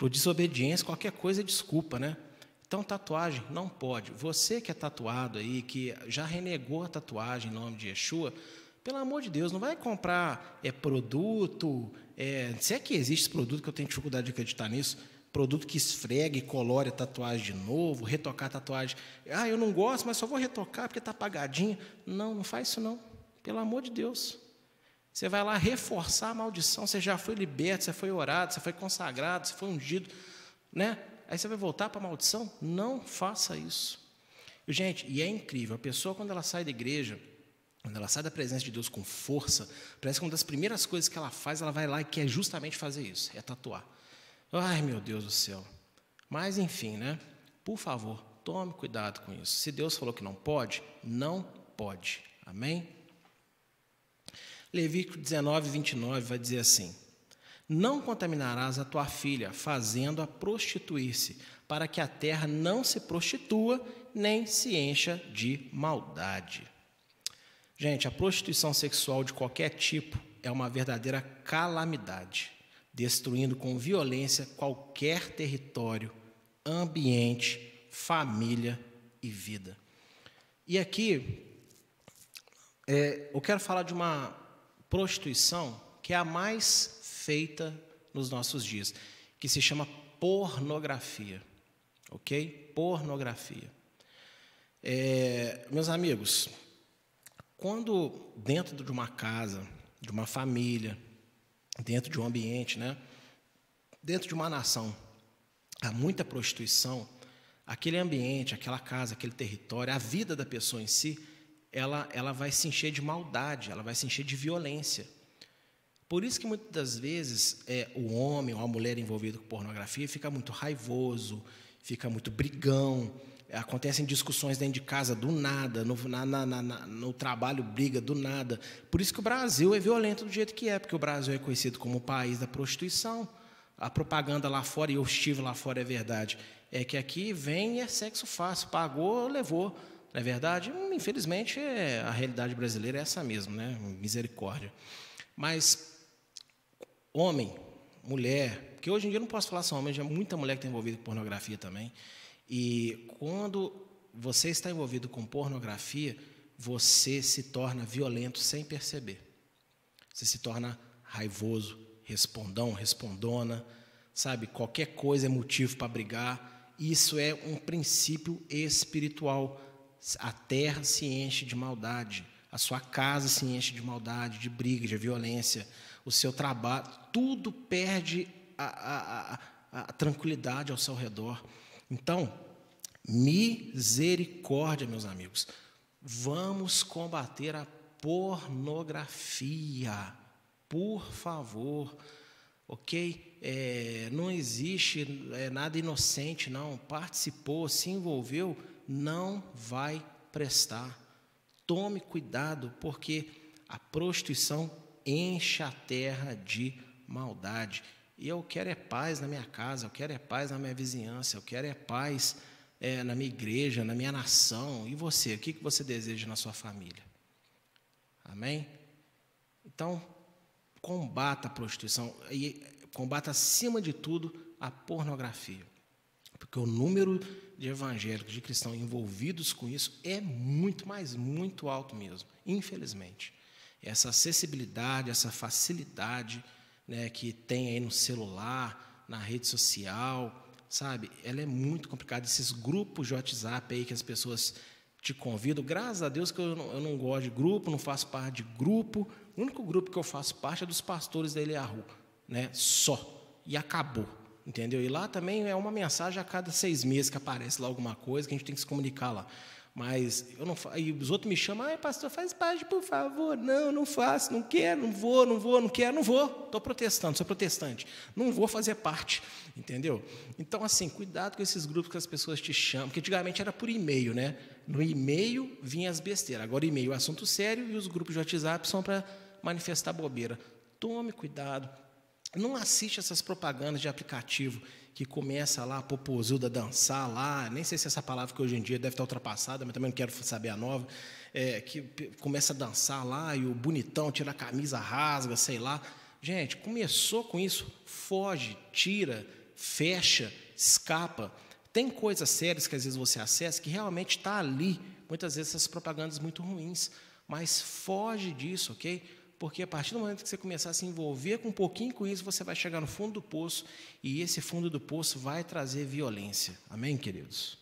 o desobediência qualquer coisa é desculpa, né? Então, tatuagem não pode. Você que é tatuado aí, que já renegou a tatuagem em nome de Yeshua, pelo amor de Deus, não vai comprar é, produto. É, se é que existe produto, que eu tenho dificuldade de acreditar nisso, produto que esfrega e colore a tatuagem de novo, retocar a tatuagem. Ah, eu não gosto, mas só vou retocar porque está apagadinha. Não, não faz isso não. Pelo amor de Deus. Você vai lá reforçar a maldição. Você já foi liberto, você foi orado, você foi consagrado, você foi ungido. Né? Aí você vai voltar para a maldição? Não faça isso. Gente, e é incrível, a pessoa quando ela sai da igreja, quando ela sai da presença de Deus com força, parece que uma das primeiras coisas que ela faz, ela vai lá e quer justamente fazer isso, é tatuar. Ai, meu Deus do céu. Mas, enfim, né? Por favor, Tome cuidado com isso. Se Deus falou que não pode, não pode. Amém? Levítico 19, 29 vai dizer assim: Não contaminarás a tua filha, fazendo-a prostituir-se, para que a terra não se prostitua, nem se encha de maldade. Gente, a prostituição sexual de qualquer tipo é uma verdadeira calamidade, destruindo com violência qualquer território, ambiente, família e vida. E aqui, é, eu quero falar de uma prostituição que é a mais feita nos nossos dias, que se chama pornografia. Ok? Pornografia. É, meus amigos, quando dentro de uma casa, de uma família, dentro de um ambiente, né, dentro de uma nação, há muita prostituição, aquele ambiente, aquela casa, aquele território, a vida da pessoa em si, ela, ela vai se encher de maldade, ela vai se encher de violência. Por isso que muitas das vezes é, o homem ou a mulher envolvido com pornografia fica muito raivoso, fica muito brigão, acontecem discussões dentro de casa do nada, no, na, na, na, no trabalho briga do nada. Por isso que o Brasil é violento do jeito que é, porque o Brasil é conhecido como o país da prostituição. A propaganda lá fora, e eu estive lá fora, é verdade, é que aqui vem e é sexo fácil, pagou, levou. Não é verdade? Hum, infelizmente, é, a realidade brasileira é essa mesmo, né? Misericórdia. Mas, homem, mulher, porque hoje em dia eu não posso falar só homem, já muita mulher que está envolvida com pornografia também. E quando você está envolvido com pornografia, você se torna violento sem perceber. Você se torna raivoso, respondão, respondona, sabe? Qualquer coisa é motivo para brigar. Isso é um princípio espiritual. A terra se enche de maldade, a sua casa se enche de maldade, de briga, de violência, o seu trabalho, tudo perde a, a, a, a tranquilidade ao seu redor. Então, misericórdia, meus amigos. Vamos combater a pornografia, por favor ok? É, não existe é, nada inocente, não. Participou, se envolveu, não vai prestar. Tome cuidado, porque a prostituição enche a terra de maldade. E eu quero é paz na minha casa, eu quero é paz na minha vizinhança, eu quero é paz é, na minha igreja, na minha nação. E você, o que, que você deseja na sua família? Amém? Então, combata a prostituição e combata, acima de tudo, a pornografia. Porque o número de evangélicos, de cristãos envolvidos com isso é muito, mas muito alto mesmo, infelizmente. Essa acessibilidade, essa facilidade né, que tem aí no celular, na rede social, sabe? Ela é muito complicada. Esses grupos de WhatsApp aí que as pessoas te convidam, graças a Deus que eu não, eu não gosto de grupo, não faço parte de grupo, o único grupo que eu faço parte é dos pastores da Eliahu, né? Só. E acabou. Entendeu? E lá também é uma mensagem a cada seis meses que aparece lá alguma coisa que a gente tem que se comunicar lá. Mas eu não e os outros me chamam, ai pastor, faz parte, por favor. Não, não faço, não quero, não vou, não vou, não quero, não vou. Estou protestando, sou protestante. Não vou fazer parte, entendeu? Então, assim, cuidado com esses grupos que as pessoas te chamam, porque antigamente era por e-mail, né? No e-mail vinha as besteiras. Agora e-mail é assunto sério e os grupos de WhatsApp são para manifestar bobeira. Tome cuidado. Não assiste essas propagandas de aplicativo que começa lá a popozuda dançar lá, nem sei se essa palavra que hoje em dia deve estar ultrapassada, mas também não quero saber a nova, é, que começa a dançar lá e o bonitão tira a camisa, rasga, sei lá. Gente, começou com isso, foge, tira, fecha, escapa. Tem coisas sérias que às vezes você acessa que realmente está ali, muitas vezes essas propagandas muito ruins, mas foge disso, ok? Porque a partir do momento que você começar a se envolver com um pouquinho com isso, você vai chegar no fundo do poço e esse fundo do poço vai trazer violência. Amém, queridos?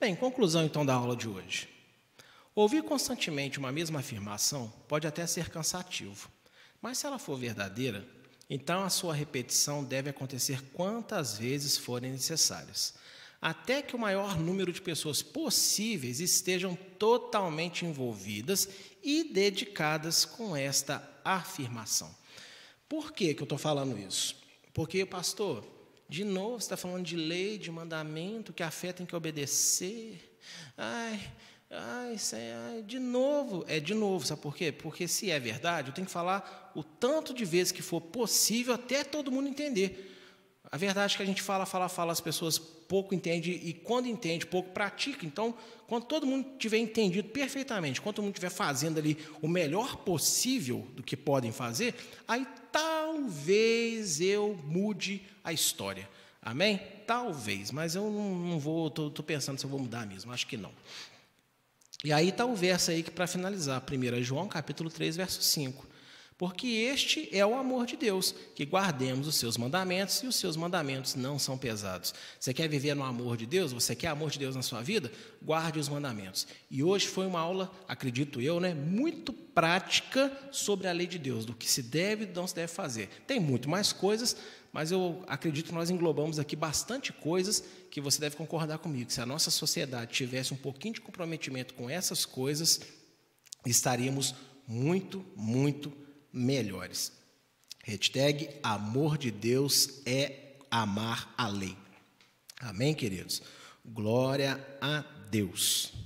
Bem, conclusão então da aula de hoje. Ouvir constantemente uma mesma afirmação pode até ser cansativo, mas se ela for verdadeira, então a sua repetição deve acontecer quantas vezes forem necessárias até que o maior número de pessoas possíveis estejam totalmente envolvidas e dedicadas com esta afirmação. Por que, que eu estou falando isso? Porque, pastor, De novo, você está falando de lei, de mandamento, que a fé tem que obedecer. Ai, ai, é, ai, de novo. É de novo, sabe por quê? Porque se é verdade, eu tenho que falar o tanto de vezes que for possível até todo mundo entender. A verdade é que a gente fala, fala, fala, as pessoas pouco entendem e quando entende, pouco pratica. Então, quando todo mundo tiver entendido perfeitamente, quando todo mundo estiver fazendo ali o melhor possível do que podem fazer, aí talvez eu mude a história. Amém? Talvez, mas eu não vou, estou pensando se eu vou mudar mesmo, acho que não. E aí está o verso aí que para finalizar, 1 João capítulo 3, verso 5. Porque este é o amor de Deus, que guardemos os seus mandamentos e os seus mandamentos não são pesados. Você quer viver no amor de Deus? Você quer amor de Deus na sua vida? Guarde os mandamentos. E hoje foi uma aula, acredito eu, né, muito prática sobre a lei de Deus, do que se deve e não se deve fazer. Tem muito mais coisas, mas eu acredito que nós englobamos aqui bastante coisas que você deve concordar comigo. Se a nossa sociedade tivesse um pouquinho de comprometimento com essas coisas, estaríamos muito, muito melhores. Hashtag amor de Deus é amar a lei. Amém, queridos? Glória a Deus.